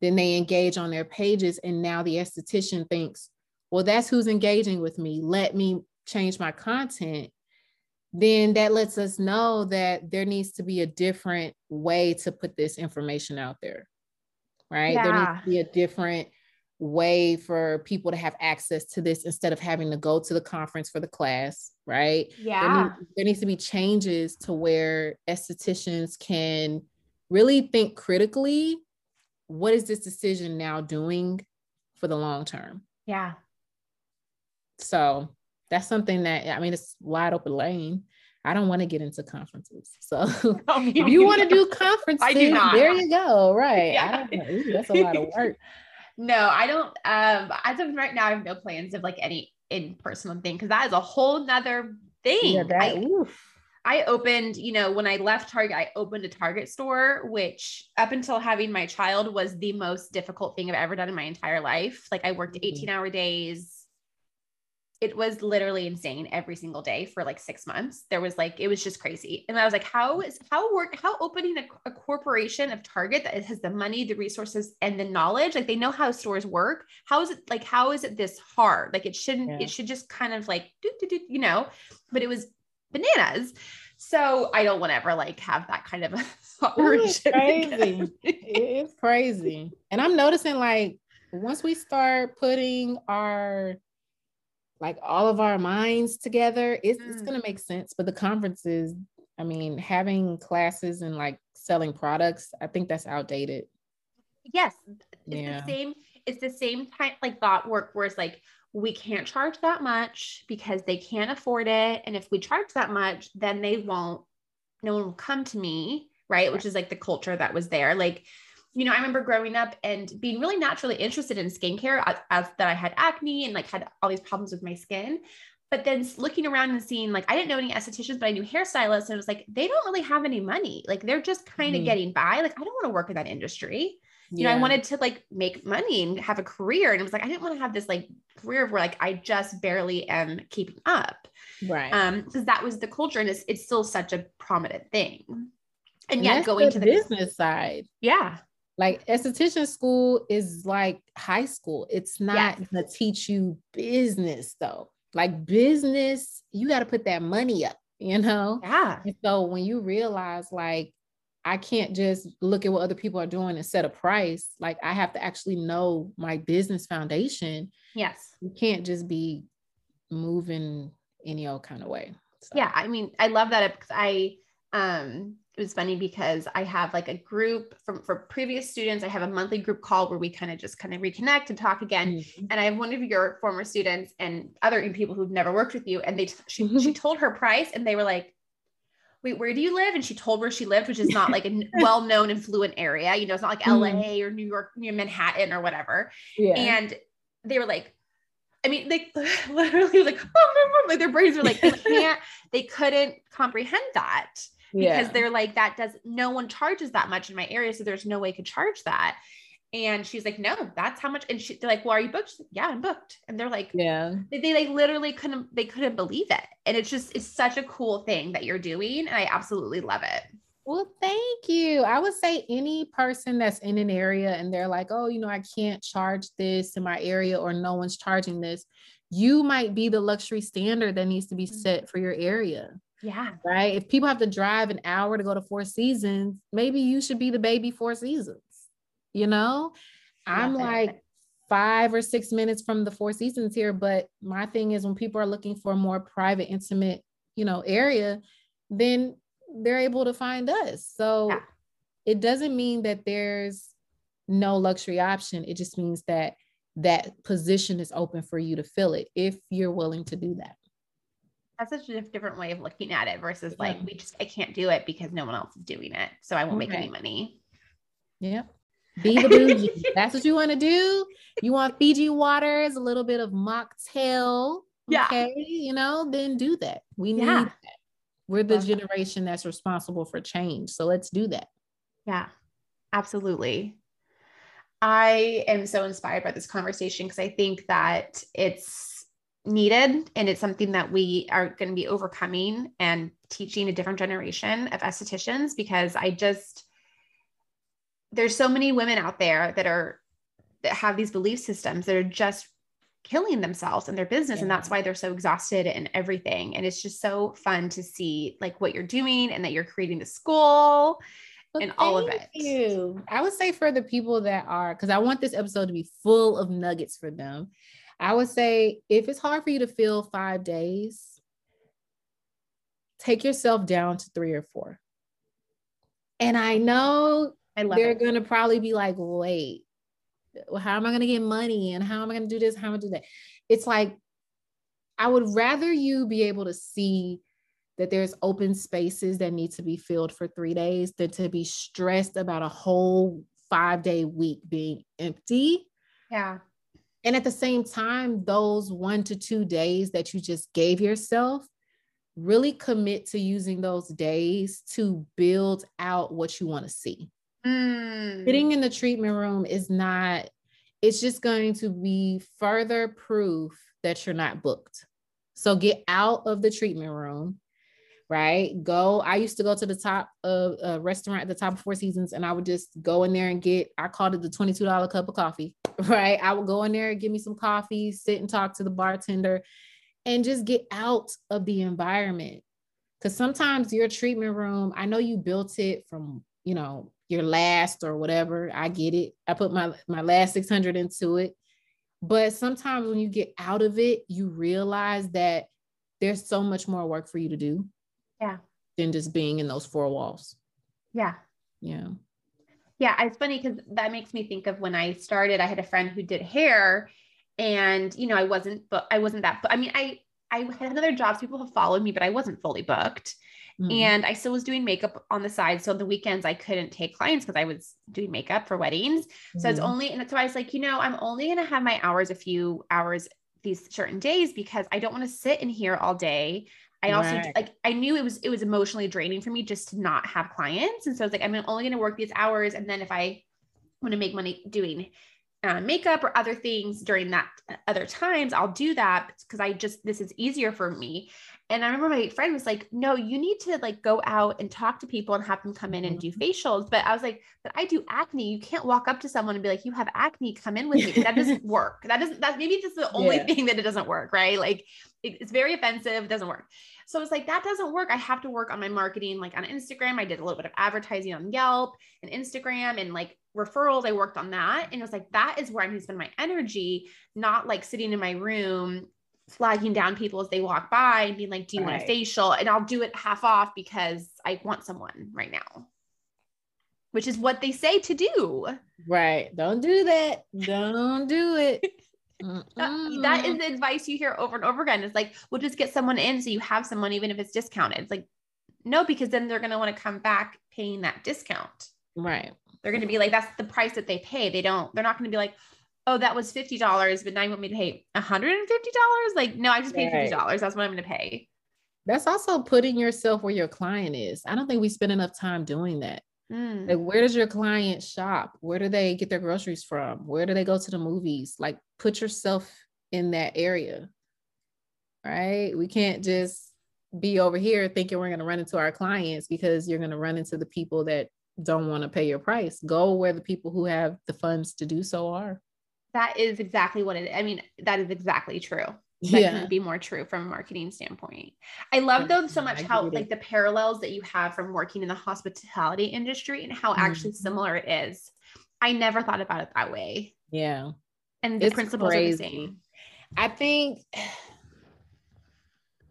then they engage on their pages. And now the esthetician thinks, well, that's who's engaging with me. Let me change my content. Then that lets us know that there needs to be a different way to put this information out there, right? Yeah. There needs to be a different way for people to have access to this instead of having to go to the conference for the class, right? Yeah. There, need, there needs to be changes to where estheticians can really think critically what is this decision now doing for the long term? Yeah. So that's something that I mean it's wide open lane. I don't want to get into conferences. So oh, if you want to do conferences, I do not. there you go. Right. Yeah. That's a lot of work. No, I don't. Um, as of right now, I have no plans of like any in person thing because that is a whole nother thing. Yeah, that, I, I opened, you know, when I left Target, I opened a Target store, which up until having my child was the most difficult thing I've ever done in my entire life. Like I worked mm-hmm. 18 hour days it was literally insane every single day for like six months. There was like, it was just crazy. And I was like, how is, how work, how opening a, a, corporation of Target that has the money, the resources, and the knowledge, like they know how stores work. How is it like, how is it this hard? Like it shouldn't, yeah. it should just kind of like, do, you know, but it was bananas. So I don't want to ever like have that kind of it's crazy. it's crazy. And I'm noticing like once we start putting our like all of our minds together, it's, mm. it's going to make sense. But the conferences, I mean, having classes and like selling products, I think that's outdated. Yes. It's yeah. the same. It's the same type like thought work where it's like, we can't charge that much because they can't afford it. And if we charge that much, then they won't, no one will come to me. Right. Which is like the culture that was there. Like, you know, I remember growing up and being really naturally interested in skincare as, as, that I had acne and like had all these problems with my skin. But then looking around and seeing like I didn't know any estheticians, but I knew hairstylists, and it was like they don't really have any money. Like they're just kind of mm-hmm. getting by. Like I don't want to work in that industry. You yeah. know, I wanted to like make money and have a career. And it was like I didn't want to have this like career where like I just barely am keeping up. Right. Um, because that was the culture and it's it's still such a prominent thing. And, and yet going the to the business side. Yeah like esthetician school is like high school. It's not yes. gonna teach you business though. Like business, you got to put that money up, you know? Yeah. And so when you realize like I can't just look at what other people are doing and set a price, like I have to actually know my business foundation. Yes. You can't just be moving any old kind of way. So. Yeah, I mean, I love that because I um it was funny because I have like a group from for previous students. I have a monthly group call where we kind of just kind of reconnect and talk again. Mm-hmm. And I have one of your former students and other people who've never worked with you, and they she mm-hmm. she told her price, and they were like, "Wait, where do you live?" And she told where she lived, which is not like a well-known, and fluent area. You know, it's not like mm-hmm. L.A. or New York, near Manhattan or whatever. Yeah. And they were like, I mean, they literally like, oh, like their brains were like, they can't, they couldn't comprehend that because yeah. they're like that does no one charges that much in my area so there's no way I could charge that. And she's like no that's how much and she, they're like well are you booked? Like, yeah i'm booked. And they're like yeah. they, they, they literally couldn't they couldn't believe it. And it's just it's such a cool thing that you're doing and i absolutely love it. Well, thank you. I would say any person that's in an area and they're like, oh, you know, I can't charge this in my area or no one's charging this, you might be the luxury standard that needs to be mm. set for your area Yeah. Right. If people have to drive an hour to go to Four Seasons, maybe you should be the baby Four Seasons. You know, I'm like five or six minutes from the Four Seasons here, but my thing is when people are looking for a more private, intimate, you know, area, then they're able to find us. So yeah. it doesn't mean that there's no luxury option. It just means that that position is open for you to fill it if you're willing to do that. That's such a different way of looking at it versus like we just I can't do it because no one else is doing it. So I won't make any money. Yeah. Be the bougie. That's what you want to do. You want Fiji waters, a little bit of mocktail. Yeah. Okay. You know, then do that. We need yeah. that. We're the generation that's responsible for change. So let's do that. Yeah, absolutely. I am so inspired by this conversation because I think that it's needed and it's something that we are going to be overcoming and teaching a different generation of estheticians because I just there's so many women out there that are that have these belief systems that are just killing themselves and their business yeah. and that's why they're so exhausted and everything and it's just so fun to see like what you're doing and that you're creating the school well, and all of it you. i would say for the people that are because i want this episode to be full of nuggets for them i would say if it's hard for you to feel five days take yourself down to three or four and i know I they're it. gonna probably be like wait how am I going to get money and how am I going to do this? How am I going to do that? It's like, I would rather you be able to see that there's open spaces that need to be filled for three days than to be stressed about a whole five day week being empty. Yeah. And at the same time, those one to two days that you just gave yourself, really commit to using those days to build out what you want to see. Mm. Sitting in the treatment room is not, it's just going to be further proof that you're not booked. So get out of the treatment room, right? Go. I used to go to the top of a restaurant at the top of Four Seasons and I would just go in there and get, I called it the $22 cup of coffee, right? I would go in there and give me some coffee, sit and talk to the bartender and just get out of the environment. Because sometimes your treatment room, I know you built it from, you know, your last or whatever. I get it. I put my my last 600 into it. But sometimes when you get out of it, you realize that there's so much more work for you to do. Yeah. Than just being in those four walls. Yeah. Yeah. Yeah, it's funny because that makes me think of when I started. I had a friend who did hair, and you know, I wasn't, but I wasn't that. But I mean, I I had other jobs. People have followed me, but I wasn't fully booked. Mm-hmm. And I still was doing makeup on the side. So on the weekends, I couldn't take clients because I was doing makeup for weddings. So mm-hmm. it's only, and so I was like, you know, I'm only going to have my hours a few hours these certain days because I don't want to sit in here all day. I also right. like I knew it was it was emotionally draining for me just to not have clients. And so I was like, I'm only going to work these hours. And then if I want to make money doing uh, makeup or other things during that other times, I'll do that because I just this is easier for me. And I remember my friend was like, no, you need to like go out and talk to people and have them come in and do mm-hmm. facials. But I was like, but I do acne. You can't walk up to someone and be like, you have acne, come in with me. That doesn't work. That doesn't, that maybe that's the only yeah. thing that it doesn't work, right? Like it's very offensive, doesn't work. So it's like, that doesn't work. I have to work on my marketing, like on Instagram. I did a little bit of advertising on Yelp and Instagram and like referrals. I worked on that. And it was like, that is where I'm going to spend my energy, not like sitting in my room flagging down people as they walk by and being like, Do you right. want a facial? And I'll do it half off because I want someone right now, which is what they say to do. Right. Don't do that. Don't do it. that is the advice you hear over and over again. It's like, we'll just get someone in so you have someone, even if it's discounted. It's like, no, because then they're going to want to come back paying that discount. Right. They're going to be like, that's the price that they pay. They don't, they're not going to be like, oh, that was $50, but now you want me to pay $150? Like, no, I just paid $50. That's what I'm going to pay. That's also putting yourself where your client is. I don't think we spend enough time doing that. Mm. Like, where does your client shop? Where do they get their groceries from? Where do they go to the movies? Like, put yourself in that area, right? We can't just be over here thinking we're going to run into our clients because you're going to run into the people that don't want to pay your price. Go where the people who have the funds to do so are that is exactly what it. I mean, that is exactly true. That yeah. couldn't be more true from a marketing standpoint. I love though so much how like the parallels that you have from working in the hospitality industry and how mm-hmm. actually similar it is. I never thought about it that way. Yeah. And the it's principles crazy. are the same. I think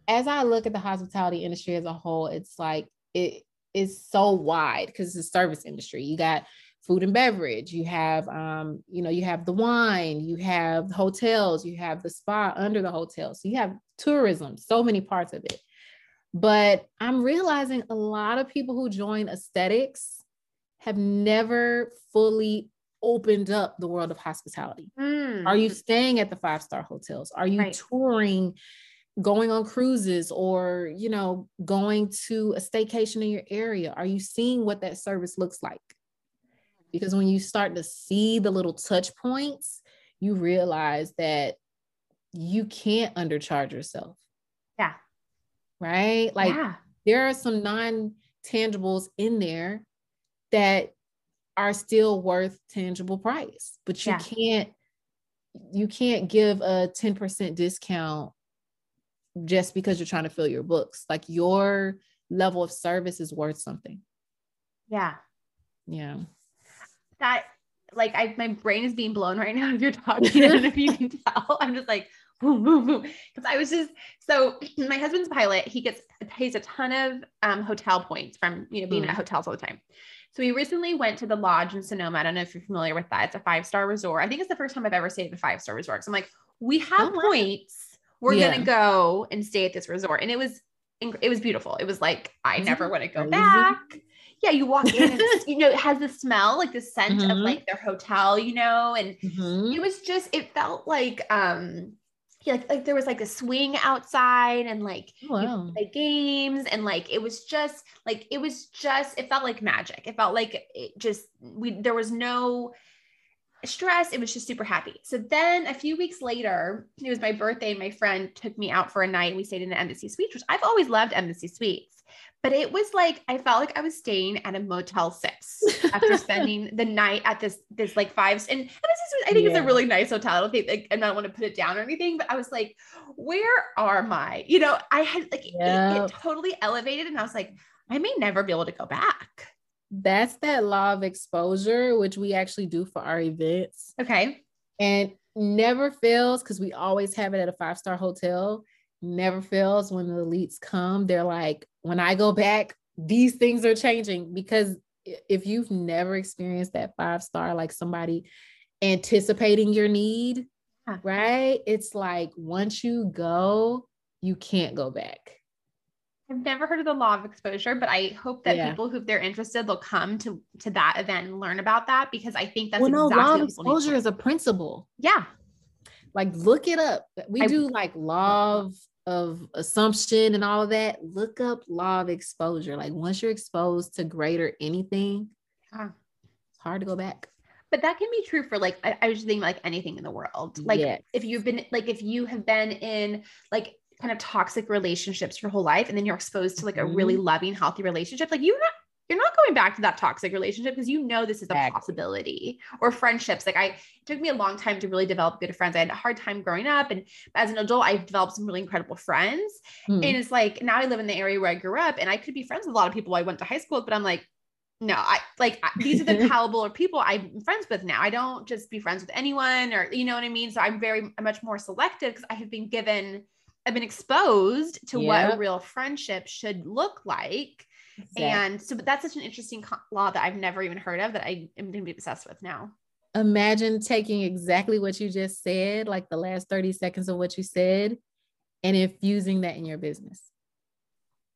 as I look at the hospitality industry as a whole, it's like it is so wide because it's a service industry. You got food and beverage, you have um, you know, you have the wine, you have hotels, you have the spa under the hotel. So you have tourism, so many parts of it. But I'm realizing a lot of people who join aesthetics have never fully opened up the world of hospitality. Mm. Are you staying at the five star hotels? Are you right. touring going on cruises or you know going to a staycation in your area are you seeing what that service looks like because when you start to see the little touch points you realize that you can't undercharge yourself yeah right like yeah. there are some non tangibles in there that are still worth tangible price but you yeah. can't you can't give a 10% discount just because you're trying to fill your books. Like your level of service is worth something. Yeah. Yeah. That like I my brain is being blown right now if you're talking and if you can tell. I'm just like boom, boom, boom. Because I was just so my husband's pilot, he gets pays a ton of um, hotel points from you know being mm. at hotels all the time. So we recently went to the lodge in Sonoma. I don't know if you're familiar with that. It's a five star resort. I think it's the first time I've ever stayed at a five star resort. So I'm like, we have oh, points we're yeah. gonna go and stay at this resort. And it was it was beautiful. It was like I never want to go back. Yeah, you walk in and you know, it has the smell, like the scent mm-hmm. of like their hotel, you know, and mm-hmm. it was just it felt like um yeah, like, like there was like a swing outside and like oh, wow. games and like it was just like it was just it felt like magic. It felt like it just we there was no stress. It was just super happy. So then a few weeks later, it was my birthday. And my friend took me out for a night. We stayed in the Embassy Suites, which I've always loved Embassy Suites. But it was like I felt like I was staying at a Motel Six after spending the night at this this like five and this is I think yeah. it's a really nice hotel. I don't think like, I don't want to put it down or anything, but I was like, where are my? You know, I had like it, it totally elevated, and I was like, I may never be able to go back that's that law of exposure, which we actually do for our events. Okay. And never fails because we always have it at a five star hotel. Never fails when the elites come. They're like, when I go back, these things are changing because if you've never experienced that five star, like somebody anticipating your need, yeah. right? It's like once you go, you can't go back. I've never heard of the law of exposure, but I hope that yeah. people who, they're interested, they'll come to to that event and learn about that because I think that's well, no, exactly law of exposure is a principle. Yeah, like look it up. We do like law of, of assumption and all of that. Look up law of exposure. Like once you're exposed to greater anything, it's hard to go back but that can be true for like I, I was thinking like anything in the world like yes. if you've been like if you have been in like kind of toxic relationships your whole life and then you're exposed to like a really mm-hmm. loving healthy relationship like you're not you're not going back to that toxic relationship because you know this is a possibility or friendships like i it took me a long time to really develop good friends i had a hard time growing up and as an adult i've developed some really incredible friends mm. and it's like now i live in the area where i grew up and i could be friends with a lot of people i went to high school with but i'm like no, I like these are the caliber people I'm friends with now. I don't just be friends with anyone or you know what I mean. So I'm very I'm much more selective because I have been given I've been exposed to what a real friendship should look like. And so, but that's such an interesting law that I've never even heard of that I am going to be obsessed with now. Imagine taking exactly what you just said, like the last 30 seconds of what you said, and infusing that in your business.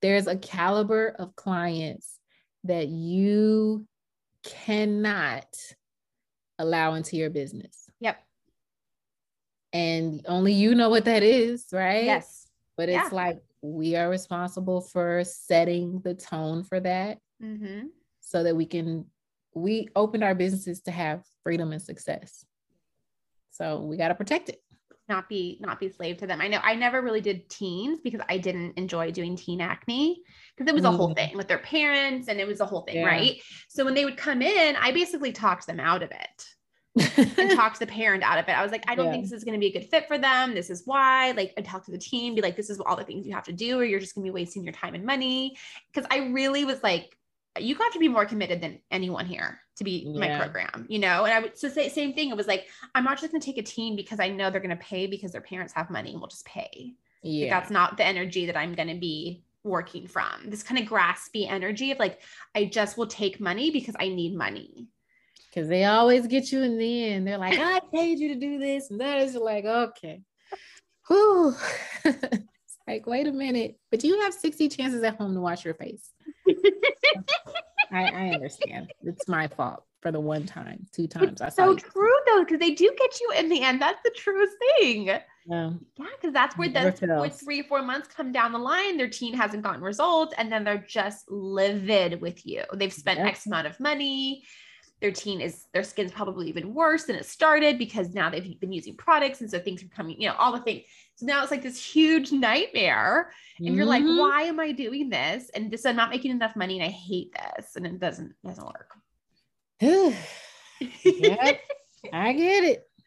There's a caliber of clients that you cannot allow into your business. Yep and only you know what that is, right? Yes. But it's yeah. like we are responsible for setting the tone for that mm-hmm. so that we can, we opened our businesses to have freedom and success. So we got to protect it. Not be not be slave to them. I know I never really did teens because I didn't enjoy doing teen acne because it was a whole mm. thing with their parents and it was a whole thing, yeah. right? So when they would come in, I basically talked them out of it and talk to the parent out of it. I was like, I don't yeah. think this is going to be a good fit for them. This is why. Like, and talk to the team, be like, this is all the things you have to do, or you're just going to be wasting your time and money. Because I really was like, you have to be more committed than anyone here to be yeah. my program, you know? And I would so say same thing. It was like, I'm not just gonna take a team because I know they're gonna pay because their parents have money and we'll just pay. Yeah. Like, that's not the energy that I'm gonna be working from. This kind of graspy energy of like, I just will take money because I need money. Cause they always get you in the end. They're like, I paid you to do this. And that is like, okay. Whew. it's like, wait a minute. But you have 60 chances at home to wash your face. I, I understand. It's my fault for the one time, two times. It's so true though, because they do get you in the end. That's the truest thing. Yeah, yeah, because that's where the three four months come down the line, their teen hasn't gotten results, and then they're just livid with you. They've spent yep. X amount of money. Their teen is their skin's probably even worse than it started because now they've been using products, and so things are coming, you know, all the things. So now it's like this huge nightmare. And mm-hmm. you're like, mm-hmm. why am I doing this? And this, I'm not making enough money and I hate this. And it doesn't, doesn't work. yep, I get it.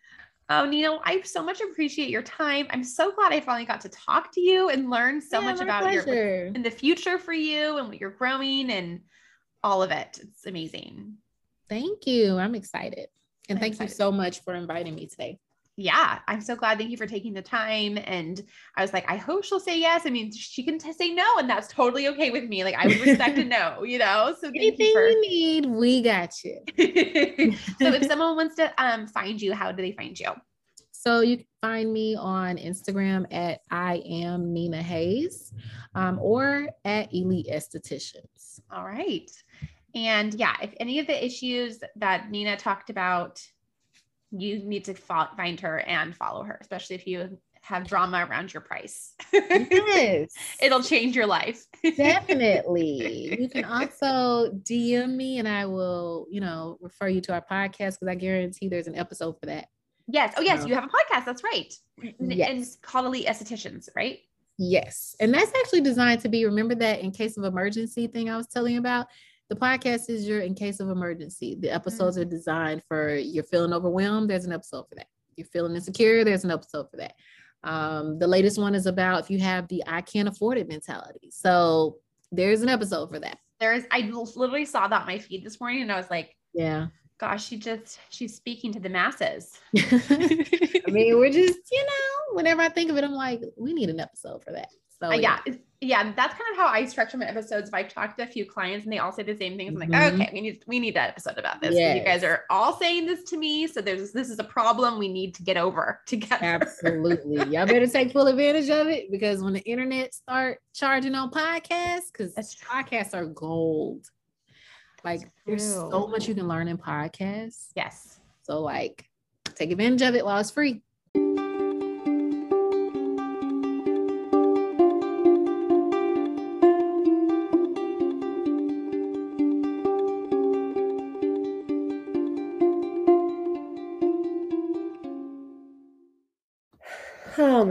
Oh, Nina, I so much appreciate your time. I'm so glad I finally got to talk to you and learn so yeah, much about pleasure. your in the future for you and what you're growing and all of it. It's amazing. Thank you. I'm excited. And I'm thank excited. you so much for inviting me today yeah, I'm so glad. Thank you for taking the time. And I was like, I hope she'll say yes. I mean, she can t- say no, and that's totally okay with me. Like, I would respect a no, you know? So, anything you, for- you need, we got you. so, if someone wants to um, find you, how do they find you? So, you can find me on Instagram at I am Nina Hayes um, or at Elite Estheticians. All right. And yeah, if any of the issues that Nina talked about, you need to find her and follow her, especially if you have drama around your price. Yes. It'll change your life. Definitely. You can also DM me and I will, you know, refer you to our podcast because I guarantee there's an episode for that. Yes. Oh, yes. Um, you have a podcast. That's right. Yes. And it's called Elite Estheticians, right? Yes. And that's actually designed to be, remember that in case of emergency thing I was telling you about? The podcast is your in case of emergency. The episodes mm-hmm. are designed for you're feeling overwhelmed. There's an episode for that. You're feeling insecure. There's an episode for that. Um, the latest one is about if you have the I can't afford it mentality. So there's an episode for that. There is. I literally saw that on my feed this morning, and I was like, yeah. Gosh, she just she's speaking to the masses. I mean, we're just, you know, whenever I think of it, I'm like, we need an episode for that. So uh, yeah, yeah, yeah, that's kind of how I structure my episodes. If I talk to a few clients and they all say the same things, I'm like, mm-hmm. okay, we need we need an episode about this. Yes. You guys are all saying this to me, so there's this is a problem we need to get over together. Absolutely, y'all better take full advantage of it because when the internet start charging on podcasts, because podcasts are gold. Like there's so much you can learn in podcasts. Yes. So like, take advantage of it while it's free.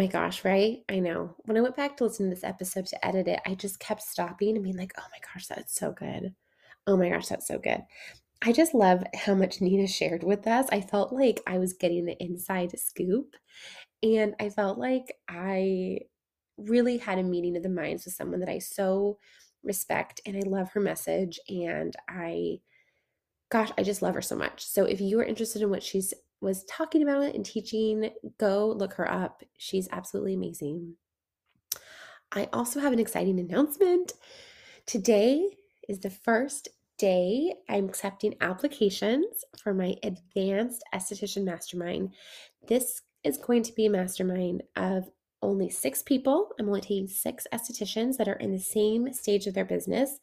My gosh, right? I know. When I went back to listen to this episode to edit it, I just kept stopping and being like, oh my gosh, that's so good. Oh my gosh, that's so good. I just love how much Nina shared with us. I felt like I was getting the inside scoop, and I felt like I really had a meeting of the minds with someone that I so respect and I love her message. And I, gosh, I just love her so much. So if you are interested in what she's was talking about it and teaching, go look her up. She's absolutely amazing. I also have an exciting announcement. Today is the first day I'm accepting applications for my advanced esthetician mastermind. This is going to be a mastermind of only six people. I'm only taking six estheticians that are in the same stage of their business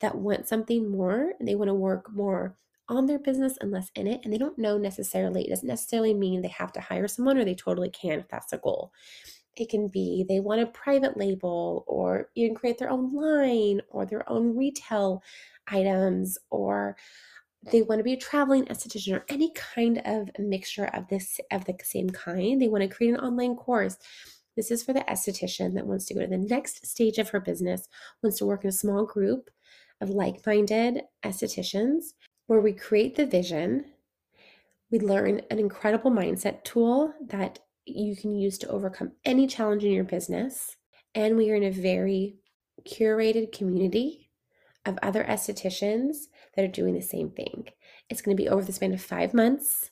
that want something more and they want to work more on their business and less in it. And they don't know necessarily, it doesn't necessarily mean they have to hire someone or they totally can if that's the goal. It can be they want a private label or even create their own line or their own retail items or they want to be a traveling esthetician or any kind of mixture of this of the same kind. They want to create an online course. This is for the esthetician that wants to go to the next stage of her business, wants to work in a small group of like minded estheticians where we create the vision, We learn an incredible mindset tool that you can use to overcome any challenge in your business. And we are in a very curated community of other estheticians that are doing the same thing. It's going to be over the span of five months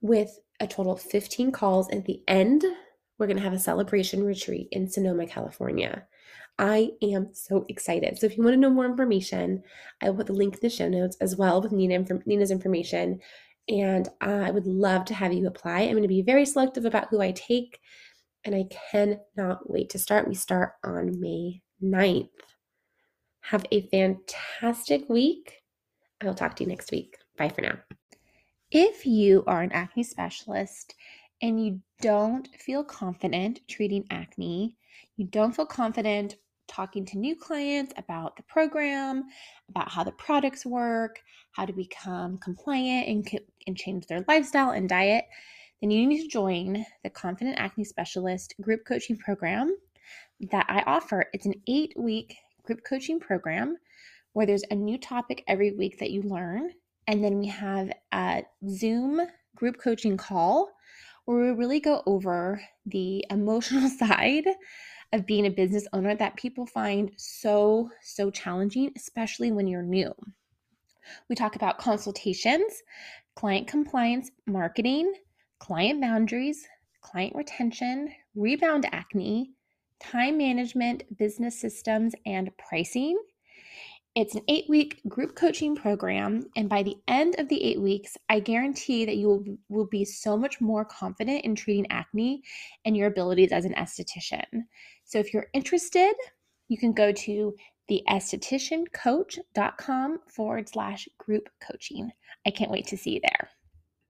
with a total of 15 calls. At the end, we're going to have a celebration retreat in Sonoma, California. I am so excited. So if you want to know more information, I will put the link in the show notes as well with Nina, Nina's information. And I would love to have you apply. I'm going to be very selective about who I take, and I cannot wait to start. We start on May 9th. Have a fantastic week. I will talk to you next week. Bye for now. If you are an acne specialist and you don't feel confident treating acne, you don't feel confident talking to new clients about the program, about how the products work, how to become compliant and, and change their lifestyle and diet, then you need to join the Confident Acne Specialist group coaching program that I offer. It's an eight week group coaching program where there's a new topic every week that you learn. And then we have a Zoom group coaching call where we really go over the emotional side of being a business owner that people find so, so challenging, especially when you're new. We talk about consultations, client compliance, marketing, client boundaries, client retention, rebound acne, time management, business systems, and pricing. It's an eight week group coaching program. And by the end of the eight weeks, I guarantee that you will, be so much more confident in treating acne and your abilities as an esthetician. So if you're interested, you can go to theestheticiancoach.com forward slash group coaching. I can't wait to see you there.